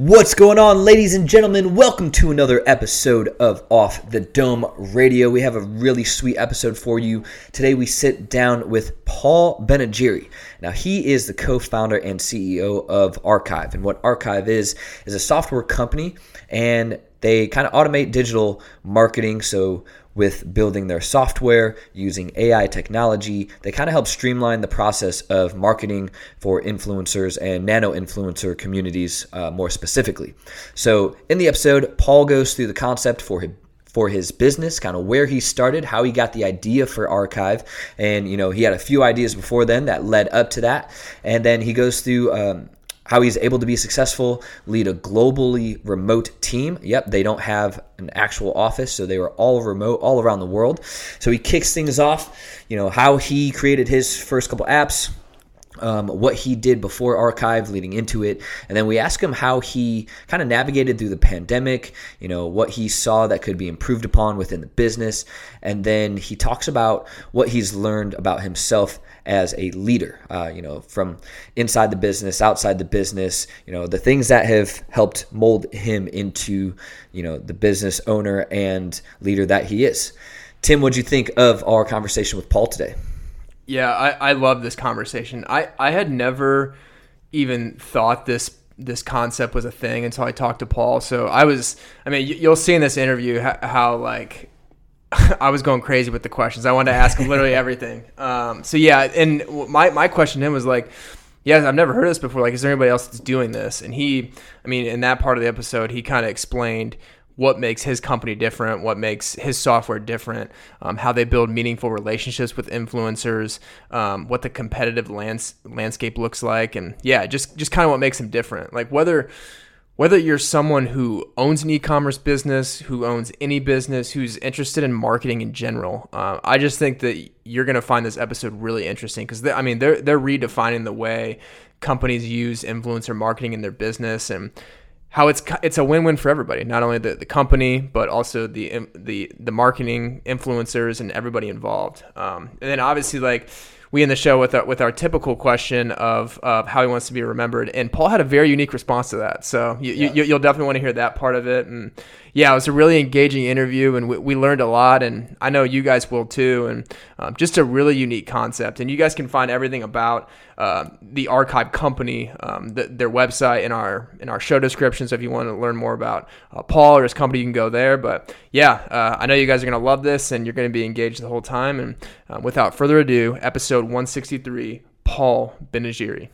What's going on, ladies and gentlemen? Welcome to another episode of Off the Dome Radio. We have a really sweet episode for you. Today, we sit down with Paul Benigeri. Now, he is the co founder and CEO of Archive. And what Archive is, is a software company, and they kind of automate digital marketing. So, with building their software using AI technology. They kind of help streamline the process of marketing for influencers and nano influencer communities uh, more specifically. So, in the episode, Paul goes through the concept for his for his business, kind of where he started, how he got the idea for Archive, and you know he had a few ideas before then that led up to that, and then he goes through um, how he's able to be successful, lead a globally remote team. Yep, they don't have an actual office, so they were all remote, all around the world. So he kicks things off, you know, how he created his first couple apps, um, what he did before archive leading into it and then we ask him how he kind of navigated through the pandemic you know what he saw that could be improved upon within the business and then he talks about what he's learned about himself as a leader, uh, you know, from inside the business, outside the business, you know, the things that have helped mold him into, you know, the business owner and leader that he is. Tim, what'd you think of our conversation with Paul today? Yeah, I, I love this conversation. I, I had never even thought this this concept was a thing until I talked to Paul. So I was, I mean, you'll see in this interview how, how like I was going crazy with the questions. I wanted to ask him literally everything. Um, so yeah, and my my question to him was like, "Yeah, I've never heard of this before. Like, is there anybody else that's doing this?" And he, I mean, in that part of the episode, he kind of explained what makes his company different, what makes his software different, um, how they build meaningful relationships with influencers, um, what the competitive lands- landscape looks like, and yeah, just just kind of what makes him different. Like whether whether you're someone who owns an e-commerce business, who owns any business, who's interested in marketing in general, uh, I just think that you're going to find this episode really interesting because I mean they're they're redefining the way companies use influencer marketing in their business and how it's it's a win-win for everybody, not only the, the company but also the the the marketing influencers and everybody involved. Um, and then obviously like we end the show with our, with our typical question of, of how he wants to be remembered. And Paul had a very unique response to that. So you, yeah. you, will definitely want to hear that part of it. And yeah, it was a really engaging interview and we, we learned a lot. And I know you guys will too. And um, just a really unique concept. And you guys can find everything about uh, the archive company, um, the, their website in our in our show description. So if you want to learn more about uh, Paul or his company, you can go there. But yeah, uh, I know you guys are to love this and you're to be engaged the whole time. And uh, without further ado, episode 163, Paul Benigeri.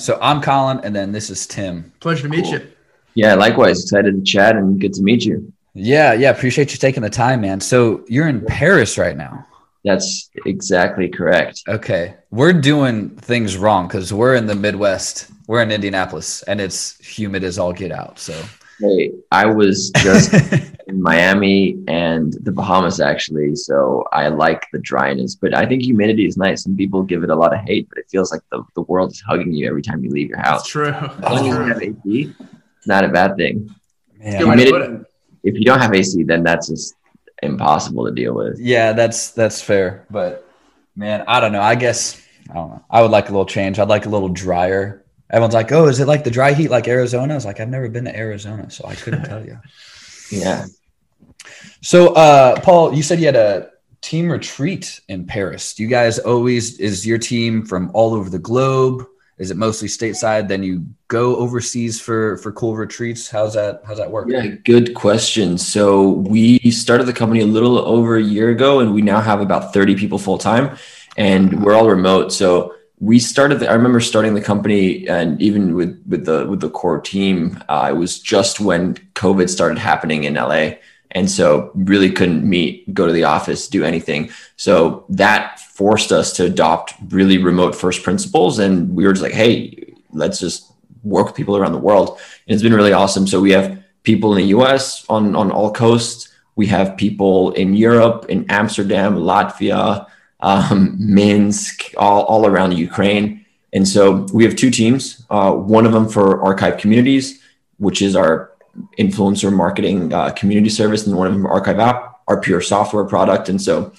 So I'm Colin, and then this is Tim. Pleasure to meet cool. you. Yeah, likewise. Excited to chat and good to meet you. Yeah, yeah. Appreciate you taking the time, man. So you're in Paris right now. That's exactly correct. Okay. We're doing things wrong because we're in the Midwest. We're in Indianapolis and it's humid as all get out. So, hey, I was just in Miami and the Bahamas actually. So I like the dryness, but I think humidity is nice. Some people give it a lot of hate, but it feels like the, the world is hugging you every time you leave your house. That's true. As long as you have AC, it's not a bad thing. if you don't have AC, then that's just impossible to deal with. Yeah, that's that's fair. But man, I don't know. I guess I don't know. I would like a little change. I'd like a little drier. Everyone's like, "Oh, is it like the dry heat like Arizona?" I was like, "I've never been to Arizona, so I couldn't tell you." Yeah. So, uh, Paul, you said you had a team retreat in Paris. Do you guys always is your team from all over the globe? Is it mostly stateside? Then you go overseas for for cool retreats. How's that? How's that work? Yeah, good question. So we started the company a little over a year ago, and we now have about thirty people full time, and we're all remote. So we started. The, I remember starting the company, and even with with the with the core team, uh, it was just when COVID started happening in LA and so really couldn't meet go to the office do anything. So that forced us to adopt really remote first principles. And we were just like hey let's just work with people around the world. And it's been really awesome. So we have people in the us on on all coasts. We have people in europe in amsterdam latvia um, minsk all, all around ukraine. And so we have two teams uh, one of them for archive communities which is our influencer marketing uh, community service, and one of them Archive app, our pure software product. And so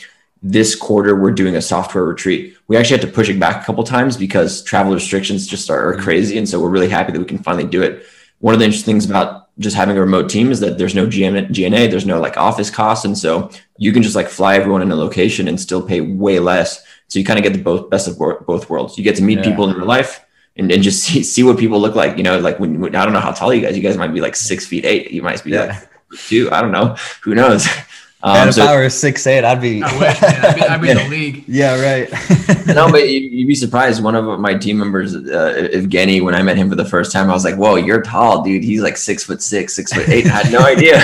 this quarter we're doing a software retreat. We actually had to push it back a couple times because travel restrictions just are, are crazy, and so we're really happy that we can finally do it. One of the interesting things about just having a remote team is that there's no G&A, there's no like office costs, and so you can just like fly everyone in a location and still pay way less. So you kind of get the both best of both worlds. You get to meet yeah. people in real life and, and just see, see what people look like. You know, like when, when, I don't know how tall you guys. You guys might be like six feet eight. You might be yeah. like two. I don't know. Who knows? Um, and if so, I were six eight, I'd be. I wish, man. I'd be, I'd be in the league. Yeah, right. no, but you'd be surprised. One of my team members, uh, Evgeny, when I met him for the first time, I was like, "Whoa, you're tall, dude." He's like six foot six, six foot eight. I had no idea.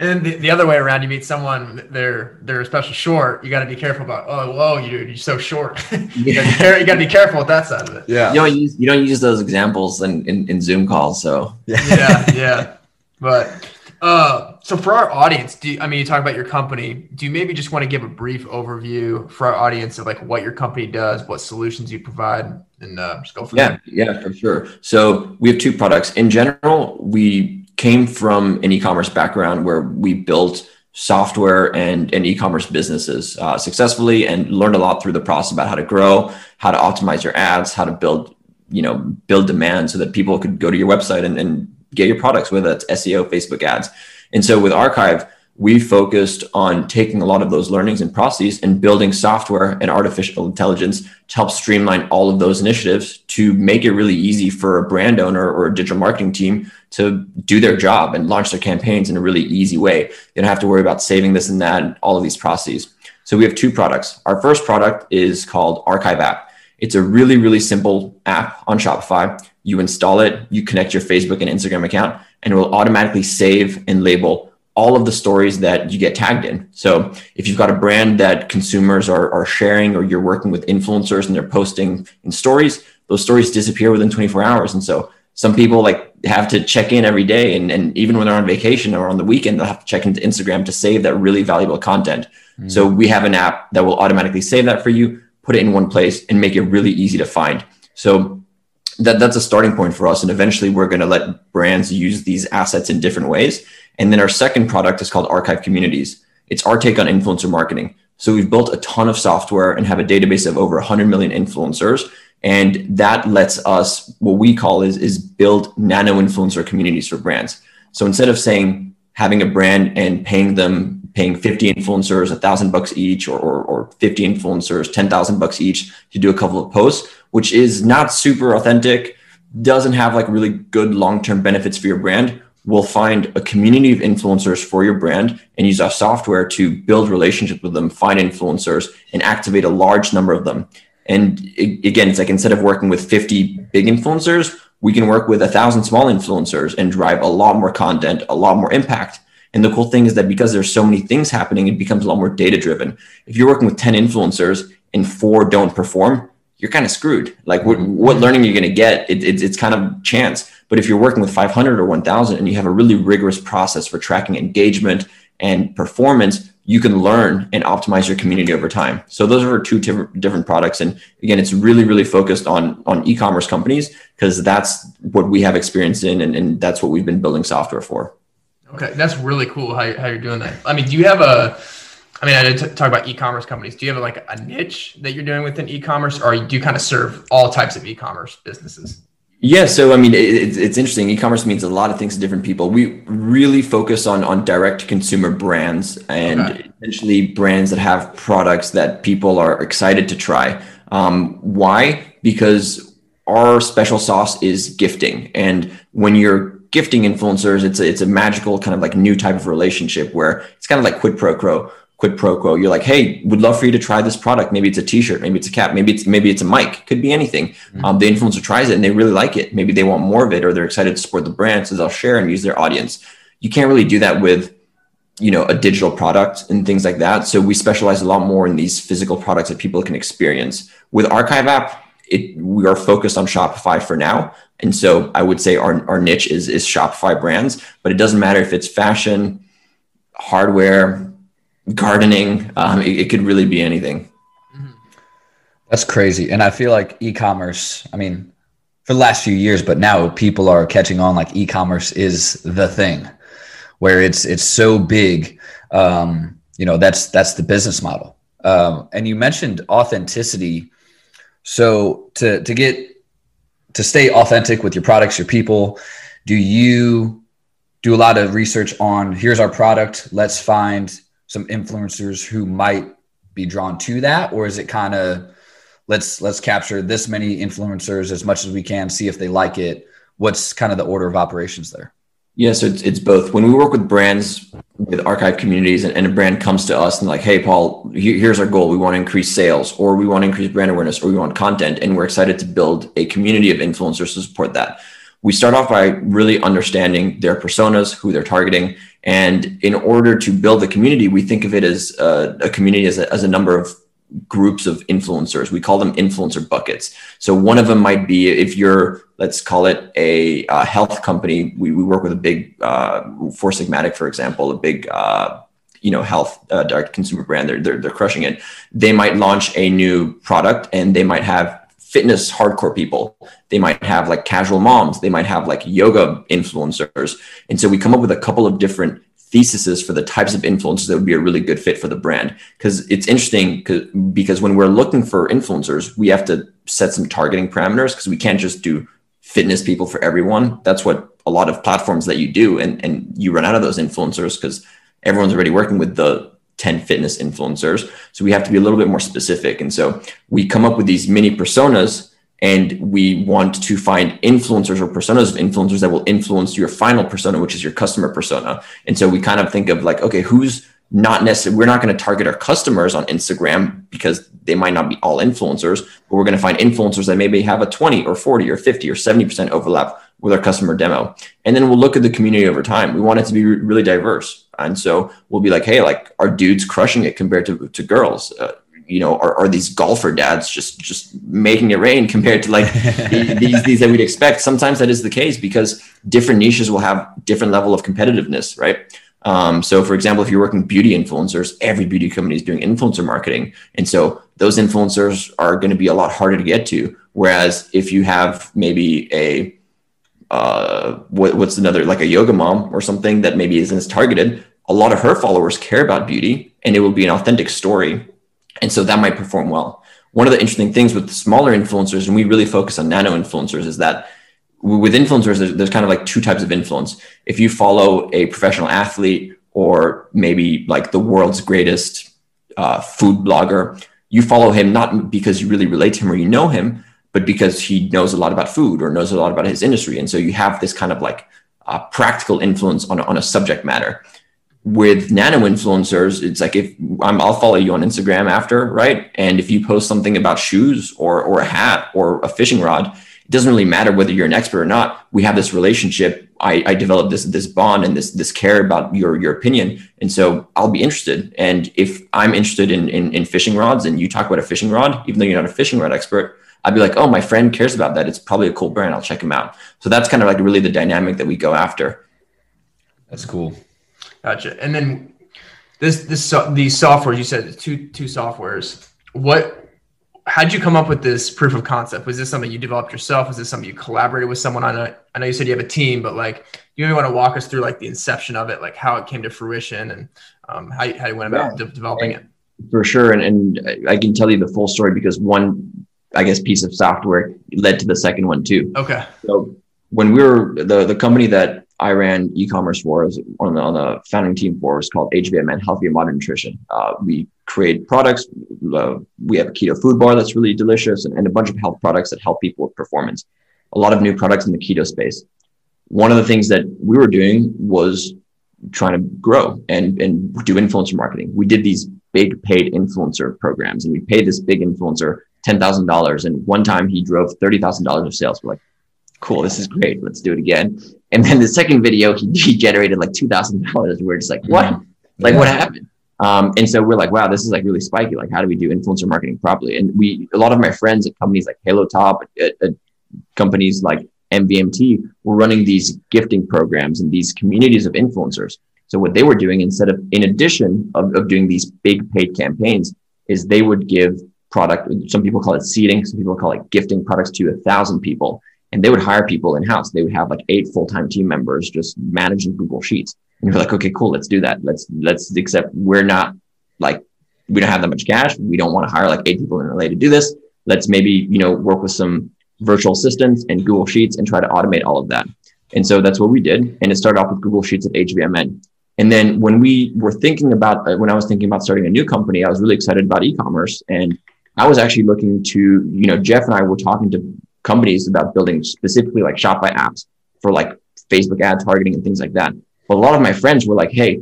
And the, the other way around, you meet someone they're they're especially short. You got to be careful about. Oh, whoa, you you're so short. you got to be careful with that side of it. Yeah. You don't use you don't use those examples in in, in Zoom calls. So yeah, yeah, yeah. But uh, so for our audience, do you, I mean you talk about your company? Do you maybe just want to give a brief overview for our audience of like what your company does, what solutions you provide, and uh, just go for yeah, Yeah, for sure. So we have two products. In general, we came from an e-commerce background where we built software and, and e-commerce businesses uh, successfully and learned a lot through the process about how to grow, how to optimize your ads, how to build you know build demand so that people could go to your website and, and get your products, whether that's SEO, Facebook ads. And so with Archive, we focused on taking a lot of those learnings and processes and building software and artificial intelligence to help streamline all of those initiatives to make it really easy for a brand owner or a digital marketing team to do their job and launch their campaigns in a really easy way. They don't have to worry about saving this and that and all of these processes. So we have two products. Our first product is called Archive App. It's a really, really simple app on Shopify you install it, you connect your Facebook and Instagram account, and it will automatically save and label all of the stories that you get tagged in. So if you've got a brand that consumers are, are sharing or you're working with influencers and they're posting in stories, those stories disappear within 24 hours. And so some people like have to check in every day and, and even when they're on vacation or on the weekend, they'll have to check into Instagram to save that really valuable content. Mm-hmm. So we have an app that will automatically save that for you, put it in one place and make it really easy to find. So that that's a starting point for us. And eventually we're going to let brands use these assets in different ways. And then our second product is called Archive Communities. It's our take on influencer marketing. So we've built a ton of software and have a database of over 100 million influencers. And that lets us, what we call is, is build nano influencer communities for brands. So instead of saying having a brand and paying them paying 50 influencers a thousand bucks each or, or, or 50 influencers 10,000 bucks each to do a couple of posts, which is not super authentic, doesn't have like really good long-term benefits for your brand. We'll find a community of influencers for your brand and use our software to build relationships with them, find influencers and activate a large number of them. And again, it's like instead of working with 50 big influencers, we can work with a thousand small influencers and drive a lot more content, a lot more impact and the cool thing is that because there's so many things happening, it becomes a lot more data driven. If you're working with 10 influencers and four don't perform, you're kind of screwed. Like what, what learning you're going to get, it, it, it's kind of chance. But if you're working with 500 or 1000 and you have a really rigorous process for tracking engagement and performance, you can learn and optimize your community over time. So those are two different products. And again, it's really, really focused on, on e-commerce companies because that's what we have experience in. And, and that's what we've been building software for. Okay, that's really cool how, how you're doing that. I mean, do you have a? I mean, I did t- talk about e-commerce companies. Do you have like a niche that you're doing within e-commerce, or do you kind of serve all types of e-commerce businesses? Yeah, so I mean, it, it's interesting. E-commerce means a lot of things to different people. We really focus on on direct consumer brands and okay. essentially brands that have products that people are excited to try. Um, why? Because our special sauce is gifting, and when you're gifting influencers, it's a, it's a magical kind of like new type of relationship where it's kind of like quid pro quo. Quid pro quo. You're like, hey, would love for you to try this product. Maybe it's a T-shirt, maybe it's a cap, maybe it's maybe it's a mic. Could be anything. Mm-hmm. Um, the influencer tries it and they really like it. Maybe they want more of it, or they're excited to support the brand, so they'll share and use their audience. You can't really do that with you know a digital product and things like that so we specialize a lot more in these physical products that people can experience with archive app it, we are focused on shopify for now and so I would say our, our niche is, is Shopify brands, but it doesn't matter if it's fashion, hardware, gardening. Um, it, it, could really be anything. That's crazy. And I feel like e-commerce, I mean, for the last few years, but now people are catching on like e-commerce is the thing where it's, it's so big. Um, you know that's that's the business model. Um, and you mentioned authenticity. So to to get to stay authentic with your products, your people, do you do a lot of research on here's our product, let's find some influencers who might be drawn to that, or is it kind of let's let's capture this many influencers as much as we can, see if they like it. What's kind of the order of operations there? Yeah, so it's, it's both. When we work with brands, with archive communities, and, and a brand comes to us and like, hey, Paul, here, here's our goal. We want to increase sales, or we want to increase brand awareness, or we want content, and we're excited to build a community of influencers to support that. We start off by really understanding their personas, who they're targeting, and in order to build a community, we think of it as a, a community as a, as a number of groups of influencers. We call them influencer buckets. So one of them might be if you're, let's call it a, a health company. We, we work with a big uh, Four Sigmatic, for example, a big uh, you know health uh, direct consumer brand. They're, they're they're crushing it. They might launch a new product and they might have fitness hardcore people. They might have like casual moms. They might have like yoga influencers. And so we come up with a couple of different theses for the types of influencers that would be a really good fit for the brand. Because it's interesting because when we're looking for influencers, we have to set some targeting parameters because we can't just do fitness people for everyone. That's what a lot of platforms that you do, and and you run out of those influencers because everyone's already working with the 10 fitness influencers. So we have to be a little bit more specific. And so we come up with these mini personas and we want to find influencers or personas of influencers that will influence your final persona which is your customer persona and so we kind of think of like okay who's not necessarily we're not going to target our customers on instagram because they might not be all influencers but we're going to find influencers that maybe have a 20 or 40 or 50 or 70% overlap with our customer demo and then we'll look at the community over time we want it to be really diverse and so we'll be like hey like our dudes crushing it compared to, to girls uh, you know, are, are these golfer dads just just making it rain compared to like these these that we'd expect? Sometimes that is the case because different niches will have different level of competitiveness, right? Um, so, for example, if you're working beauty influencers, every beauty company is doing influencer marketing, and so those influencers are going to be a lot harder to get to. Whereas if you have maybe a uh, what, what's another like a yoga mom or something that maybe isn't as targeted, a lot of her followers care about beauty, and it will be an authentic story and so that might perform well. One of the interesting things with smaller influencers, and we really focus on nano influencers, is that with influencers, there's, there's kind of like two types of influence. If you follow a professional athlete or maybe like the world's greatest uh, food blogger, you follow him not because you really relate to him or you know him, but because he knows a lot about food or knows a lot about his industry. And so you have this kind of like uh, practical influence on, on a subject matter with nano influencers, it's like if I'm, I'll follow you on Instagram after, right? And if you post something about shoes or or a hat or a fishing rod, it doesn't really matter whether you're an expert or not. We have this relationship. I, I developed this this bond and this this care about your your opinion, and so I'll be interested. And if I'm interested in in, in fishing rods, and you talk about a fishing rod, even though you're not a fishing rod expert, I'd be like, oh, my friend cares about that. It's probably a cool brand. I'll check him out. So that's kind of like really the dynamic that we go after. That's cool. Gotcha. And then this this so, these softwares you said two two softwares. What how'd you come up with this proof of concept? Was this something you developed yourself? Was this something you collaborated with someone on? A, I know you said you have a team, but like, you maybe want to walk us through like the inception of it, like how it came to fruition and um, how, you, how you went about yeah. de- developing it. For sure. And, and I can tell you the full story because one, I guess, piece of software led to the second one too. Okay. So when we were the, the company that I ran e-commerce for was on the, on the founding team for was called HVMN, Healthy and Modern Nutrition. Uh, we create products. Uh, we have a keto food bar that's really delicious and, and a bunch of health products that help people with performance. A lot of new products in the keto space. One of the things that we were doing was trying to grow and, and do influencer marketing. We did these big paid influencer programs and we paid this big influencer $10,000. And one time he drove $30,000 of sales. We're like, cool, this is great. Let's do it again. And then the second video, he, he generated like two thousand dollars. We're just like, what? Mm-hmm. Like, what happened? Um, and so we're like, wow, this is like really spiky. Like, how do we do influencer marketing properly? And we, a lot of my friends at companies like Halo Top, at, at companies like MVMT, were running these gifting programs and these communities of influencers. So what they were doing instead of, in addition of, of doing these big paid campaigns, is they would give product. Some people call it seeding. Some people call it gifting products to a thousand people and they would hire people in house. They would have like eight full time team members just managing Google Sheets. And you're like, okay, cool, let's do that. Let's let's accept we're not like we don't have that much cash. We don't want to hire like eight people in LA to do this. Let's maybe, you know, work with some virtual assistants and Google Sheets and try to automate all of that. And so that's what we did. And it started off with Google Sheets at HVMN. And then when we were thinking about, uh, when I was thinking about starting a new company, I was really excited about e-commerce. And I was actually looking to, you know, Jeff and I were talking to companies about building specifically like Shopify apps for like Facebook ad targeting and things like that. But a lot of my friends were like, hey,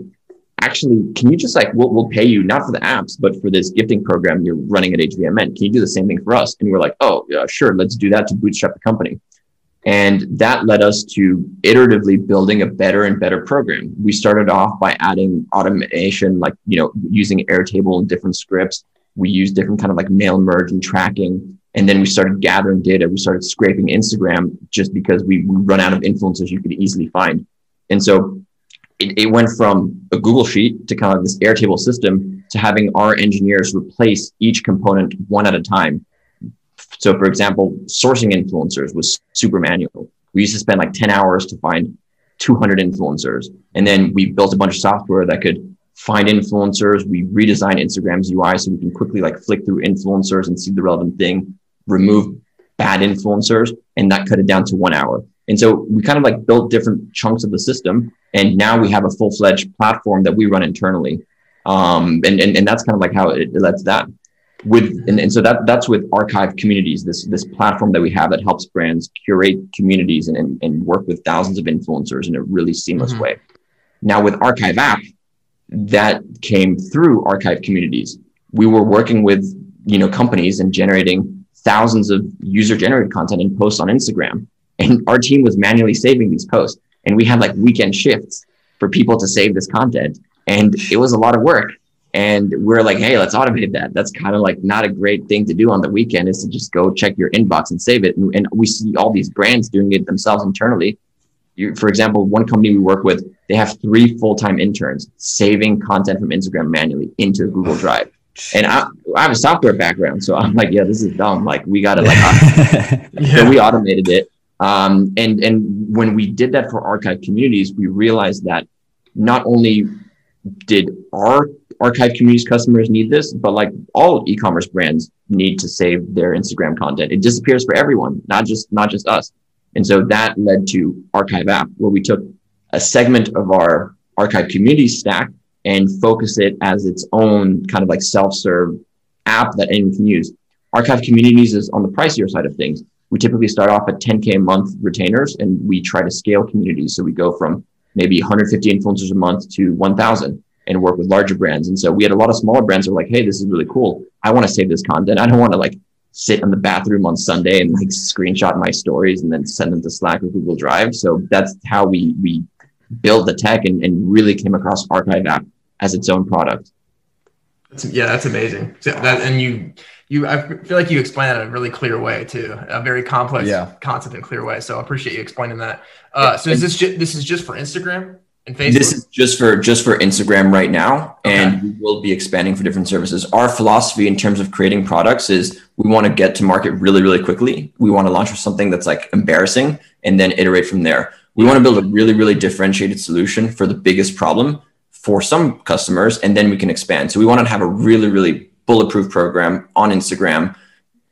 actually, can you just like, we'll, we'll pay you not for the apps, but for this gifting program you're running at HVMN. Can you do the same thing for us? And we're like, oh, yeah, sure, let's do that to bootstrap the company. And that led us to iteratively building a better and better program. We started off by adding automation, like, you know, using Airtable and different scripts. We used different kind of like mail merge and tracking. And then we started gathering data. We started scraping Instagram just because we run out of influencers you could easily find. And so it, it went from a Google sheet to kind of this Airtable system to having our engineers replace each component one at a time. So, for example, sourcing influencers was super manual. We used to spend like 10 hours to find 200 influencers. And then we built a bunch of software that could find influencers. We redesigned Instagram's UI so we can quickly like flick through influencers and see the relevant thing, remove bad influencers, and that cut it down to one hour. And so we kind of like built different chunks of the system. And now we have a full fledged platform that we run internally. Um, and, and, and that's kind of like how it, it lets that with, and, and so that that's with archive communities, this, this platform that we have that helps brands curate communities and, and, and work with thousands of influencers in a really seamless mm-hmm. way. Now with archive app, that came through archive communities. We were working with, you know, companies and generating thousands of user generated content and posts on Instagram and our team was manually saving these posts. And we had like weekend shifts for people to save this content. And it was a lot of work. And we're like, hey, let's automate that. That's kind of like not a great thing to do on the weekend is to just go check your inbox and save it. And, and we see all these brands doing it themselves internally. You, for example, one company we work with, they have three full-time interns saving content from Instagram manually into Google Drive. And I, I have a software background, so I'm like, yeah, this is dumb. Like we got to like, yeah. so we automated it um, and and when we did that for archive communities, we realized that not only did our archive communities customers need this, but like all e-commerce brands need to save their Instagram content. It disappears for everyone, not just not just us. And so that led to Archive App, where we took a segment of our archive community stack and focus it as its own kind of like self-serve app that anyone can use. Archive communities is on the pricier side of things we typically start off at 10K a month retainers and we try to scale communities. So we go from maybe 150 influencers a month to 1,000 and work with larger brands. And so we had a lot of smaller brands that were like, hey, this is really cool. I want to save this content. I don't want to like sit in the bathroom on Sunday and like screenshot my stories and then send them to Slack or Google Drive. So that's how we we built the tech and, and really came across Archive app as its own product. That's, yeah, that's amazing. So that, and you you I feel like you explain that in a really clear way too, a very complex yeah. concept in a clear way. So I appreciate you explaining that. Uh, so is this just, this is just for Instagram and Facebook? This is just for just for Instagram right now, okay. and we will be expanding for different services. Our philosophy in terms of creating products is we want to get to market really really quickly. We want to launch with something that's like embarrassing and then iterate from there. We want to build a really really differentiated solution for the biggest problem for some customers, and then we can expand. So we want to have a really really bulletproof program on Instagram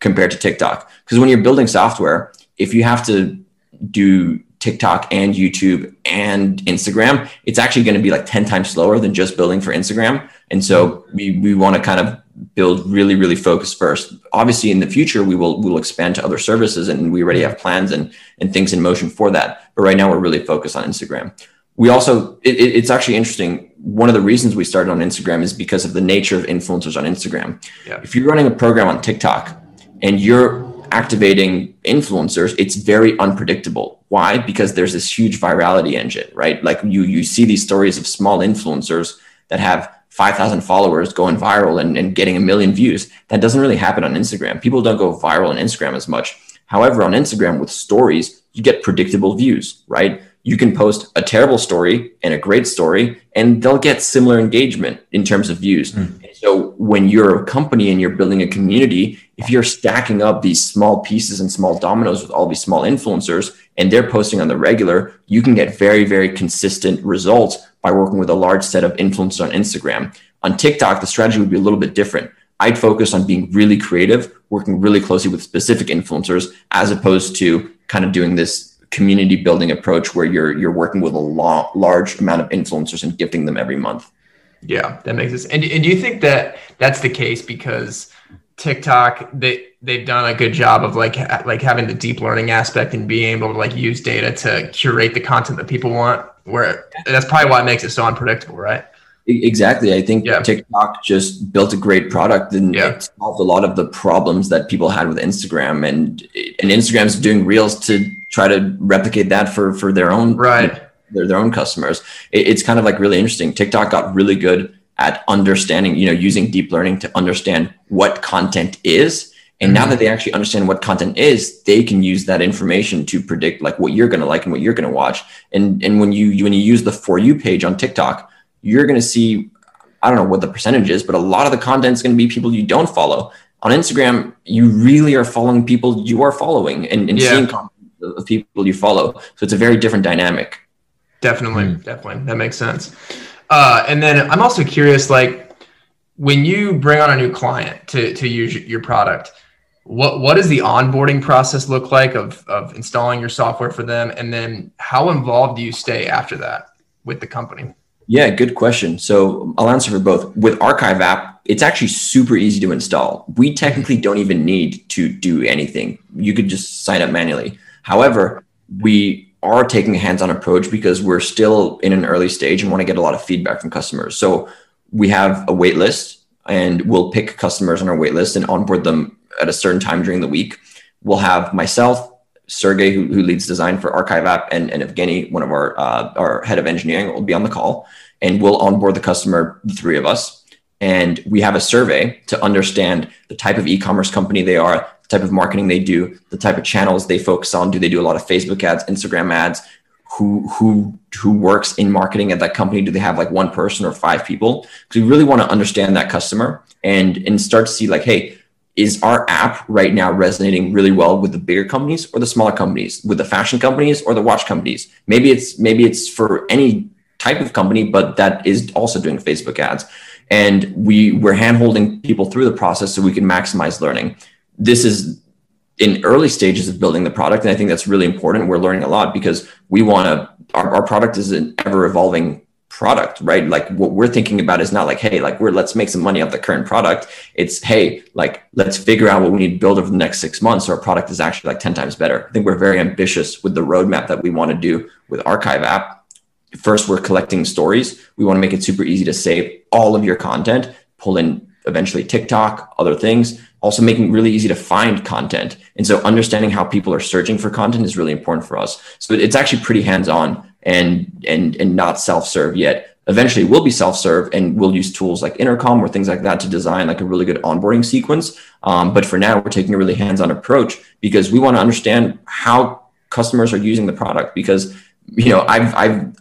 compared to TikTok. Because when you're building software, if you have to do TikTok and YouTube and Instagram, it's actually going to be like 10 times slower than just building for Instagram. And so we, we want to kind of build really, really focused first. Obviously in the future, we will, we will expand to other services and we already have plans and, and things in motion for that. But right now we're really focused on Instagram we also it, it's actually interesting one of the reasons we started on instagram is because of the nature of influencers on instagram yeah. if you're running a program on tiktok and you're activating influencers it's very unpredictable why because there's this huge virality engine right like you you see these stories of small influencers that have 5000 followers going viral and, and getting a million views that doesn't really happen on instagram. People don't go viral on instagram as much. However on instagram with stories you get predictable views right? You can post a terrible story and a great story and they'll get similar engagement in terms of views. Mm. so when you're a company and you're building a community if you're stacking up these small pieces and small dominoes with all these small influencers and they're posting on the regular you can get very very consistent results by working with a large set of influencers on instagram On TikTok, the strategy would be a little bit different. I'd focus on being really creative, working really closely with specific influencers, as opposed to kind of doing this community building approach where you're you're working with a large amount of influencers and gifting them every month. Yeah, that makes sense. And, and do you think that that's the case because TikTok they they've done a good job of like ha- like having the deep learning aspect and being able to like use data to curate the content that people want. Where that's probably why it makes it so unpredictable, right? Exactly. I think Yeah. TikTok just built a great product and Yeah. it solved a lot of the problems that people had with Instagram and and Instagram's doing reels to try to replicate that for for their own Right. their, their own customers. It, it's kind of like really interesting. TikTok got really good at understanding, you know, using deep learning to understand what content is. And now mm-hmm. that they actually understand what content is, they can use that information to predict like what you're going to like and what you're going to watch. And and when you when you use the for you page on TikTok, you're going to see I don't know what the percentage is, but a lot of the content is going to be people you don't follow. On Instagram, you really are following people you are following and, and Yeah. seeing content of people you follow. So it's a very different dynamic. Definitely, hmm. definitely. That makes sense. Uh, and then I'm also curious, like when you bring on a new client to, to use your product, what what does the onboarding process look like of, of installing your software for them? And then how involved do you stay after that with the company? Yeah, good question. So I'll answer for both. With Archive app, it's actually super easy to install. We technically don't even need to do anything. You could just sign up manually. However, we are taking a hands-on approach because we're still in an early stage and want to get a lot of feedback from customers. So we have a wait list and we'll pick customers on our wait list and onboard them at a certain time during the week. We'll have myself, Sergey, who, who leads design for Archive app, and, and Evgeny, one of our uh, our head of engineering, will be on the call, and we'll onboard the customer, the three of us, and we have a survey to understand the type of e-commerce company they are, type of marketing they do, the type of channels they focus on. Do they do a lot of Facebook ads, Instagram ads? Who who who works in marketing at that company? Do they have like one person or five people? Because we really want to understand that customer and and start to see like, hey, is our app right now resonating really well with the bigger companies or the smaller companies with the fashion companies or the watch companies maybe it's maybe it's for any type of company but that is also doing facebook ads and we we're handholding people through the process so we can maximize learning this is in early stages of building the product and i think that's really important. We're learning a lot because we want to our, our product is an ever evolving product right? Like what we're thinking about is not like hey like we're let's make some money off the current product. It's hey like let's figure out what we need to build over the next six months so our product is actually like 10 times better. I think we're very ambitious with the roadmap that we want to do with archive app. First we're collecting stories. We want to make it super easy to save all of your content pull in eventually tiktok other things also making it really easy to find content and so understanding how people are searching for content is really important for us so it's actually pretty hands-on and and and not self-serve yet eventually we'll be self-serve and we'll use tools like intercom or things like that to design like a really good onboarding sequence um, but for now we're taking a really hands-on approach because we want to understand how customers are using the product because you know i've i've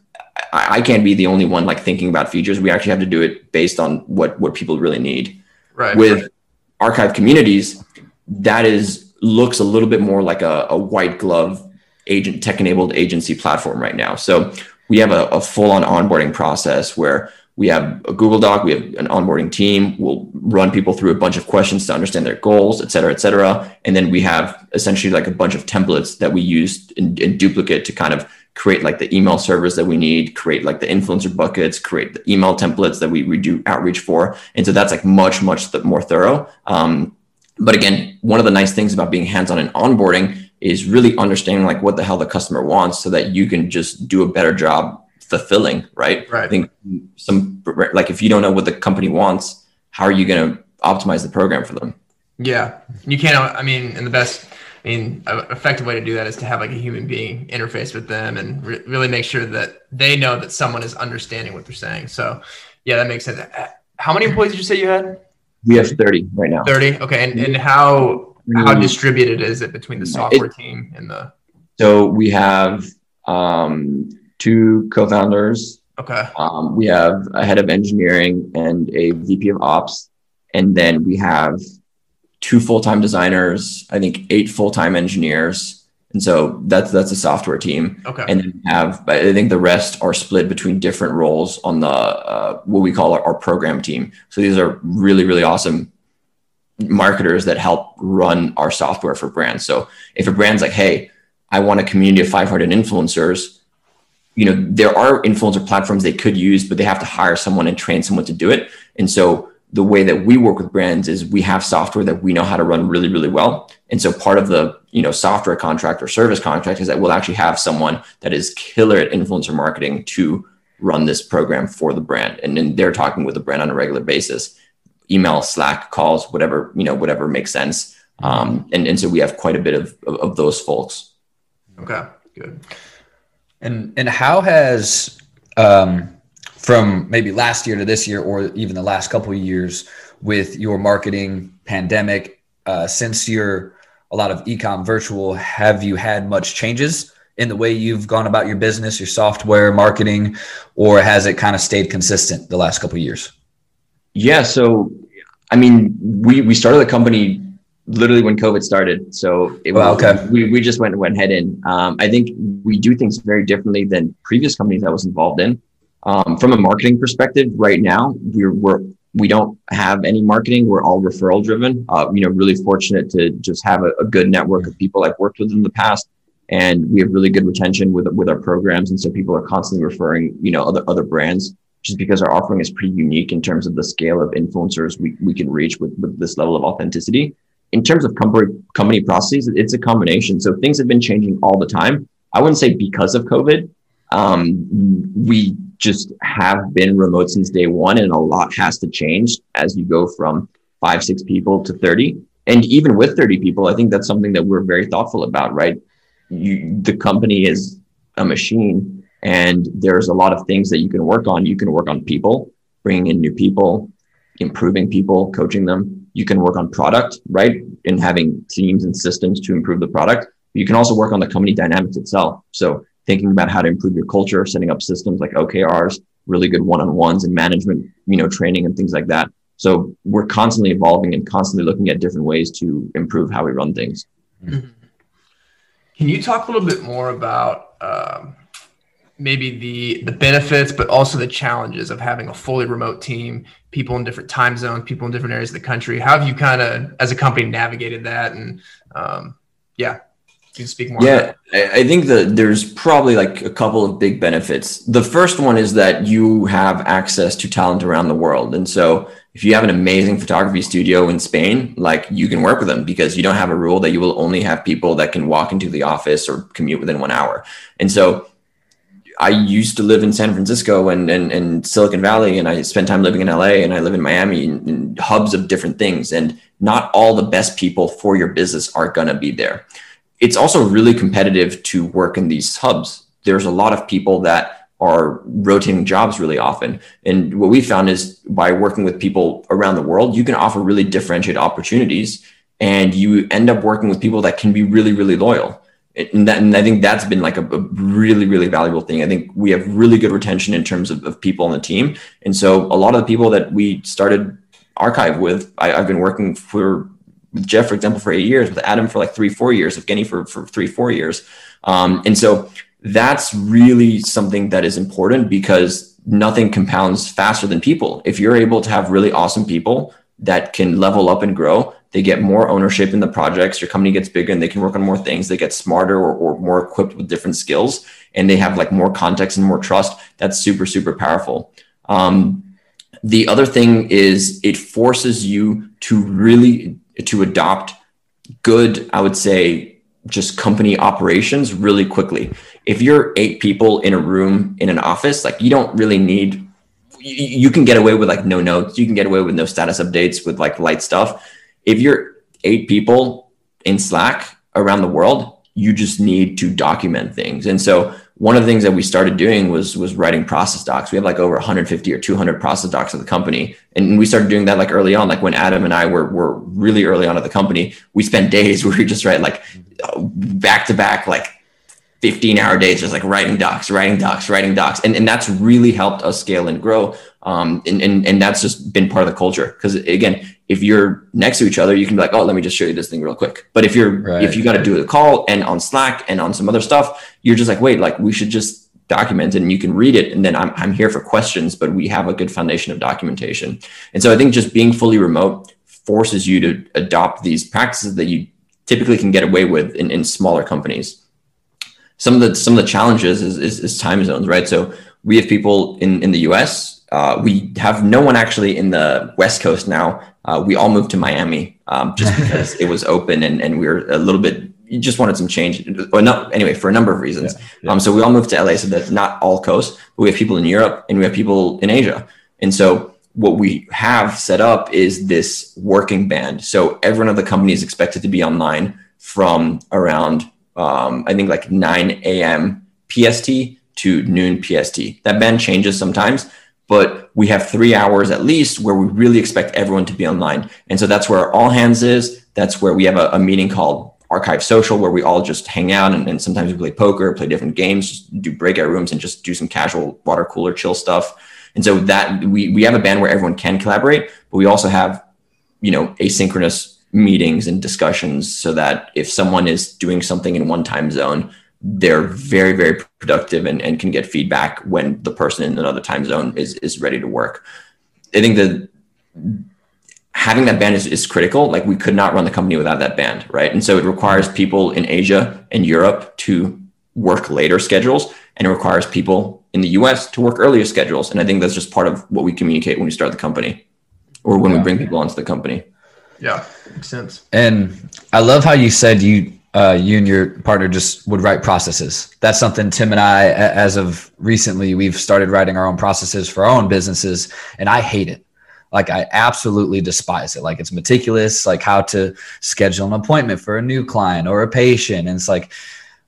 I I can't be the only one like thinking about features. We actually have to do it based on what what people really need. Right. With archive communities, that is looks a little bit more like a, a white glove agent tech enabled agency platform right now. So we have a, a full on onboarding process where we have a Google Doc, we have an onboarding team. We'll run people through a bunch of questions to understand their goals, et cetera, et cetera. And then we have essentially like a bunch of templates that we use in, in duplicate to kind of create like the email servers that we need, create like the influencer buckets, create the email templates that we, we do outreach for. And so that's like much, much th- more thorough. Um, but again, one of the nice things about being hands-on and onboarding is really understanding like what the hell the customer wants so that you can just do a better job fulfilling, right? Right. I think some like if you don't know what the company wants, how are you going to optimize the program for them? Yeah, you can't. I mean, in the best, I mean, a effective way to do that is to have like a human being interface with them and re- really make sure that they know that someone is understanding what they're saying. So, yeah, that makes sense. How many employees did you say you had? We have 30 right now. Thirty. Okay, and and how how distributed is it between the software team and the? So we have um, two co-founders. Okay. Um, we have a head of engineering and a VP of ops, and then we have two full-time designers. I think eight full-time engineers And so that's that's a software team. Okay. And then we have I think the rest are split between different roles on the uh, what we call our, our program team. So these are really really awesome marketers that help run our software for brands. So if a brand's like, hey, I want a community of 500 influencers, you know, there are influencer platforms they could use, but they have to hire someone and train someone to do it. And so the way that we work with brands is we have software that we know how to run really, really well. And so part of the, you know, software contract or service contract is that we'll actually have someone that is killer at influencer marketing to run this program for the brand. And then they're talking with the brand on a regular basis email, Slack, calls, whatever, you know, whatever makes sense. Um, and, and so we have quite a bit of, of, of those folks. Okay, good. And and how has um, from maybe last year to this year, or even the last couple of years, with your marketing pandemic, uh, since you're a lot of ecom virtual, have you had much changes in the way you've gone about your business, your software marketing, or has it kind of stayed consistent the last couple of years? Yeah. So, I mean, we, we started the company literally when COVID started. So it well, okay. we, we just went, went head in. Um, I think we do things very differently than previous companies I was involved in. Um, from a marketing perspective, right now we're, we're we don't have any marketing. We're all referral driven. Uh, you know, really fortunate to just have a, a, good network of people I've worked with in the past, and we have really good retention with with our programs. And so people are constantly referring, you know, other other brands just because our offering is pretty unique in terms of the scale of influencers we, we can reach with, with this level of authenticity. In terms of company, company processes, it's a combination. So things have been changing all the time. I wouldn't say because of COVID. Um, we just have been remote since day one, and a lot has to change as you go from five, six people to 30. And even with 30 people, I think that's something that we're very thoughtful about, right? You, the company is a machine and there's a lot of things that you can work on. You can work on people, bringing in new people, improving people, coaching them. You can work on product, right? And having teams and systems to improve the product. You can also work on the company dynamics itself. So thinking about how to improve your culture, setting up systems like OKRs, really good one-on-ones and management, you know, training and things like that. So we're constantly evolving and constantly looking at different ways to improve how we run things. Can you talk a little bit more about um, maybe the the benefits but also the challenges of having a fully remote team people in different time zones people in different areas of the country how have you kind of as a company navigated that and um, yeah can you speak more yeah i think that there's probably like a couple of big benefits the first one is that you have access to talent around the world and so if you have an amazing photography studio in spain like you can work with them because you don't have a rule that you will only have people that can walk into the office or commute within one hour and so I used to live in San Francisco and, and, and Silicon Valley, and I spent time living in LA and I live in Miami and, and hubs of different things. And not all the best people for your business are going to be there. It's also really competitive to work in these hubs. There's a lot of people that are rotating jobs really often. And what we found is by working with people around the world, you can offer really differentiated opportunities and you end up working with people that can be really, really loyal and, that, and I think that's been like a, a, really, really valuable thing. I think we have really good retention in terms of, of people on the team. And so a lot of the people that we started archive with, I, have been working for Jeff, for example, for eight years, with Adam for like three, four years, Evgeny for, for three, four years. Um, and so that's really something that is important because nothing compounds faster than people. If you're able to have really awesome people that can level up and grow, they get more ownership in the projects your company gets bigger and they can work on more things they get smarter or, or more equipped with different skills and they have like more context and more trust that's super super powerful um, the other thing is it forces you to really to adopt good i would say just company operations really quickly. If you're eight people in a room in an office like you don't really need you, can get away with like no notes. You can get away with no status updates with like light stuff. If you're eight people in Slack around the world, you just need to document things. And so one of the things that we started doing was was writing process docs. We have like over 150 or 200 process docs of the company, and we started doing that like early on. Like when Adam and I were were really early on at the company, we spent days where we just write like back to back like 15 hour days just like writing docs writing docs writing docs and, and that's really helped us scale and grow um, and, and, and that's just been part of the culture because again if you're next to each other, you can be like, oh, let me just show you this thing real quick. But if you're right. if you got to do a call and on Slack and on some other stuff, you're just like, wait, like we should just document it and you can read it. And then I'm I'm here for questions, but we have a good foundation of documentation. And so I think just being fully remote forces you to adopt these practices that you typically can get away with in, in smaller companies. Some of the some of the challenges is, is, is time zones, right? So we have people in, in the US uh, we have no one actually in the West Coast now. Uh, we all moved to Miami um, just because it was open and, and we were a little bit, you just wanted some change. Or not, anyway, for a number of reasons. Yeah, yeah. Um, so we all moved to LA. So that's not all coast, but we have people in Europe and we have people in Asia. And so what we have set up is this working band. So everyone of the company is expected to be online from around, um, I think like 9 a.m. PST to noon PST. That band changes sometimes but we have three hours at least where we really expect everyone to be online. And so that's where all hands is. That's where we have a, a meeting called Archive Social, where we all just hang out and, and, sometimes we play poker, play different games, do breakout rooms, and just do some casual water cooler chill stuff. And so that we we have a band where everyone can collaborate, but we also have you know asynchronous meetings and discussions so that if someone is doing something in one time zone, they're very very productive and, and can get feedback when the person in another time zone is is ready to work. I think that having that band is, is critical. Like we could not run the company without that band right? And so it requires people in asia and europe to work later schedules and it requires people in the us to work earlier schedules. And i think that's just part of what we communicate when we start the company or when yeah. we bring people onto the company. Yeah. Makes sense. And i love how you said you uh, you and your partner just would write processes. That's something Tim and I, as of recently, we've started writing our own processes for our own businesses, and I hate it. Like I absolutely despise it. Like it's meticulous, like how to schedule an appointment for a new client or a patient. And it's like,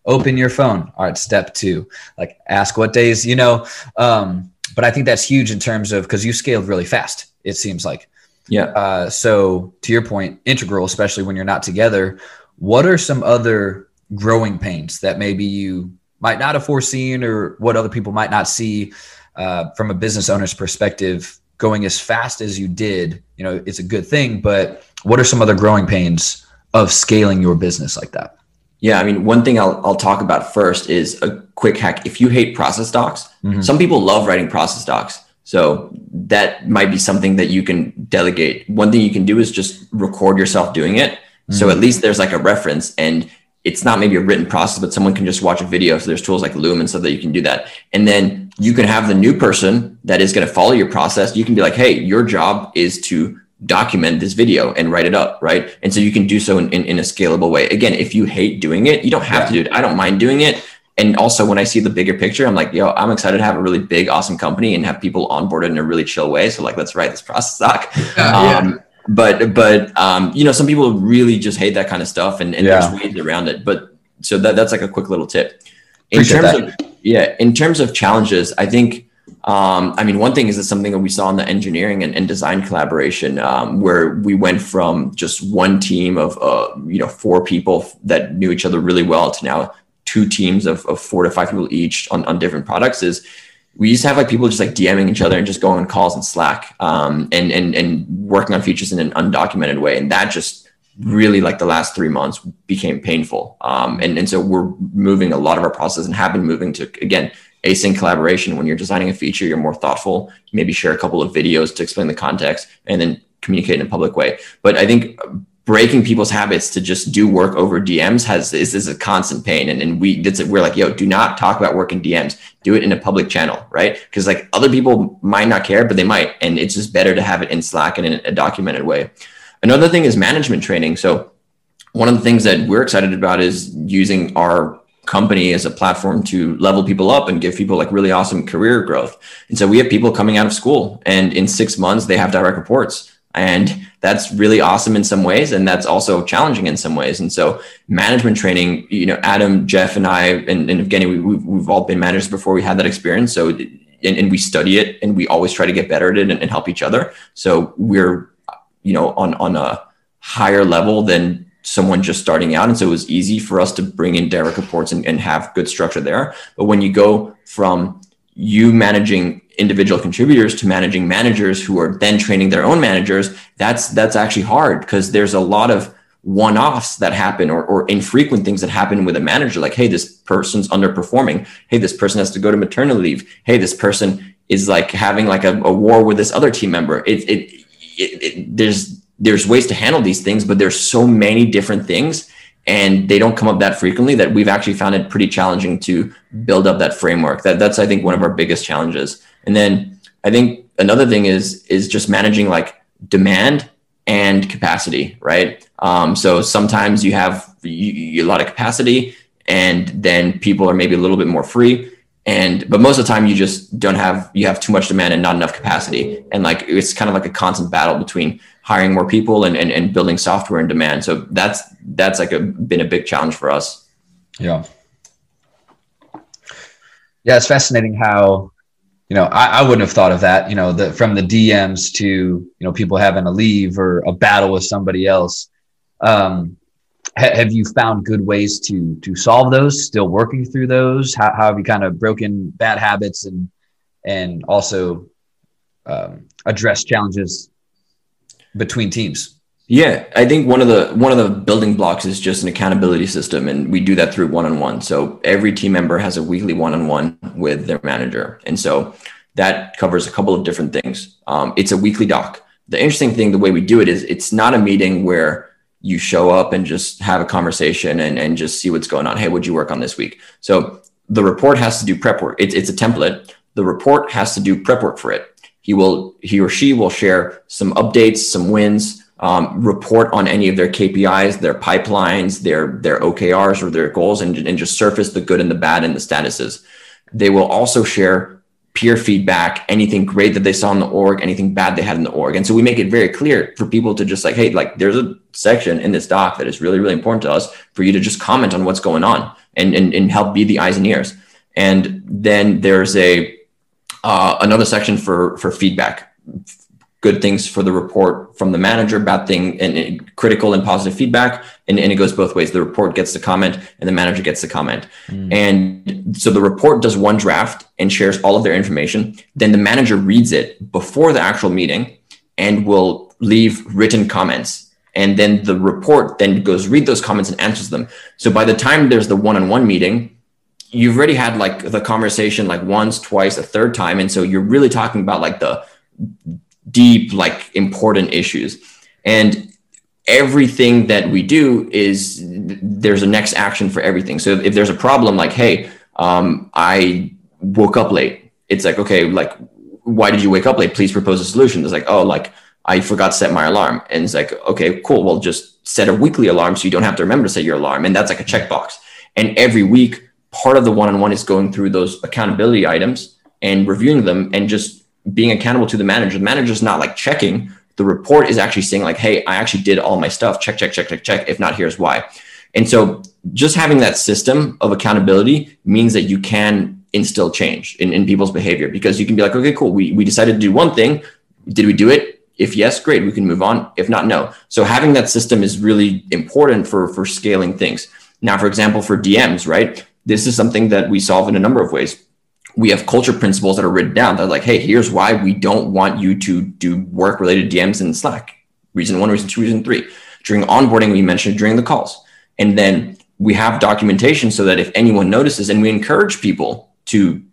open your phone. All right, step two, like ask what days, you know. Um, but I think that's huge in terms of because you scaled really fast, it seems like. Yeah. Uh, so to your point, integral, especially when you're not together, what are some other growing pains that maybe you might not have foreseen or what other people might not see uh, from a business owner's perspective going as fast as you did? You know it's a good thing but what are some other growing pains of scaling your business like that? Yeah i mean one thing i'll, I'll talk about first is a quick hack. If you hate process docs mm-hmm. some people love writing process docs. So that might be something that you can delegate. One thing you can do is just record yourself doing it so at least there's like a reference and it's not maybe a written process, but someone can just watch a video. So there's tools like Loom and stuff that you can do that. And then you can have the new person that is going to follow your process. You can be like, hey, your job is to document this video and write it up, right? And so you can do so in, in, in a scalable way. Again, if you hate doing it, you don't have yeah. to do it. I don't mind doing it. And also when I see the bigger picture, I'm like, yo, I'm excited to have a really big, awesome company and have people onboarded in a really chill way. So like, let's write this process doc. Yeah, um, yeah but but um, you know, some people really just hate that kind of stuff, and, and yeah. there's ways around it. But so that that's like a quick little tip. In Appreciate terms that. of yeah, in terms of challenges, I think. Um, I mean, one thing is that something that we saw in the engineering and, and design collaboration, um, where we went from just one team of uh, you know four people that knew each other really well to now two teams of, of four to five people each on, on different products. Is we used to have like people just like DMing each other and just going on calls and Slack um, and and and working on features in an undocumented way, and that just really like the last three months became painful. Um, and and so we're moving a lot of our process and have been moving to again async collaboration. When you're designing a feature, you're more thoughtful. maybe share a couple of videos to explain the context, and then communicate in a public way. But I think breaking people's habits to just do work over DMs has is, is a constant pain. And, and we it's, we're like, yo, do not talk about work in DMs. Do it in a public channel, right? Because like other people might not care, but they might, and it's just better to have it in Slack and in a documented way. Another thing is management training. So one of the things that we're excited about is using our company as a platform to level people up and give people like really awesome career growth. And so we have people coming out of school and in six months they have direct reports and that's really awesome in some ways and that's also challenging in some ways. And so management training you know adam jeff and i and, and evgeny we, we've, we've all been managers before we had that experience. So and, and we study it and we always try to get better at it and, and help each other. So we're you know on on a higher level than someone just starting out. And so it was easy for us to bring in direct reports and, and have good structure there. But when you go from you managing individual contributors to managing managers who are then training their own managers that's that's actually hard because there's a lot of one-offs that happen or, or infrequent things that happen with a manager like hey this person's underperforming. Hey this person has to go to maternity leave. Hey this person is like having like a, a war with this other team member. It, it, it, it there's there's ways to handle these things but there's so many different things and they don't come up that frequently that we've actually found it pretty challenging to build up that framework. That that's i think one of our biggest challenges and then i think another thing is is just managing like demand and capacity, right? Um, so sometimes you have you, you, a lot of capacity, and then people are maybe a little bit more free. And but most of the time you just don't have you have too much demand and not enough capacity, and like it's kind of like a constant battle between hiring more people and and, and building software in demand. So that's that's like a been a big challenge for us. Yeah. Yeah, it's fascinating how you know, I, I, wouldn't have thought of that, you know, the, from the DMs to, you know, people having to leave or a battle with somebody else. Um, ha- have you found good ways to, to solve those, still working through those? How, how have you kind of broken bad habits and, and also um, address challenges between teams? Yeah, I think one of the one of the building blocks is just an accountability system, and we do that through one on one. So every team member has a weekly one on one with their manager, and so that covers a couple of different things. Um, it's a weekly doc. The interesting thing, the way we do it, is it's not a meeting where you show up and just have a conversation and, and just see what's going on. Hey, what'd you work on this week? So the report has to do prep work. It's, it's a template. The report has to do prep work for it. He will, he or she will share some updates, some wins, um, report on any of their KPIs, their pipelines, their their OKRs or their goals, and, and just surface the good and the bad and the statuses. They will also share peer feedback, anything great that they saw in the org, anything bad they had in the org. And so we make it very clear for people to just like, hey, like there's a section in this doc that is really, really important to us for you to just comment on what's going on and, and, and help be the eyes and ears. And then there's a uh, another section for for feedback good things for the report from the manager, bad thing and, and critical and positive feedback. And, and, it goes both ways. The report gets the comment and the manager gets the comment. Mm. And so the report does one draft and shares all of their information. Then the manager reads it before the actual meeting and will leave written comments. And then the report then goes read those comments and answers them. So by the time there's the one-on-one meeting, you've already had like the conversation like once, twice, a third time. And so you're really talking about like the deep, like important issues. And everything that we do is there's a next action for everything. So if, if there's a problem, like, hey, um, I woke up late, it's like, okay, like, why did you wake up late? Please propose a solution. It's like, oh, like, I forgot to set my alarm. And it's like, okay, cool. Well, just set a weekly alarm so you don't have to remember to set your alarm. And that's like a checkbox. And every week, part of the one on one is going through those accountability items and reviewing them and just being accountable to the manager. The manager's not like checking. The report is actually saying like, "Hey, I actually did all my stuff. Check, check, check, check, check. If not, here's why." And so, just having that system of accountability means that you can instill change in, in people's behavior because you can be like, "Okay, cool. We we decided to do one thing. Did we do it? If yes, great. We can move on. If not, no." So having that system is really important for for scaling things. Now, for example, for DMs, right? This is something that we solve in a number of ways we have culture principles that are written down that are like, hey, here's why we don't want you to do work related DMs in Slack. Reason one, reason two, reason three. During onboarding, we mentioned during the calls. And then we have documentation so that if anyone notices, and we encourage people to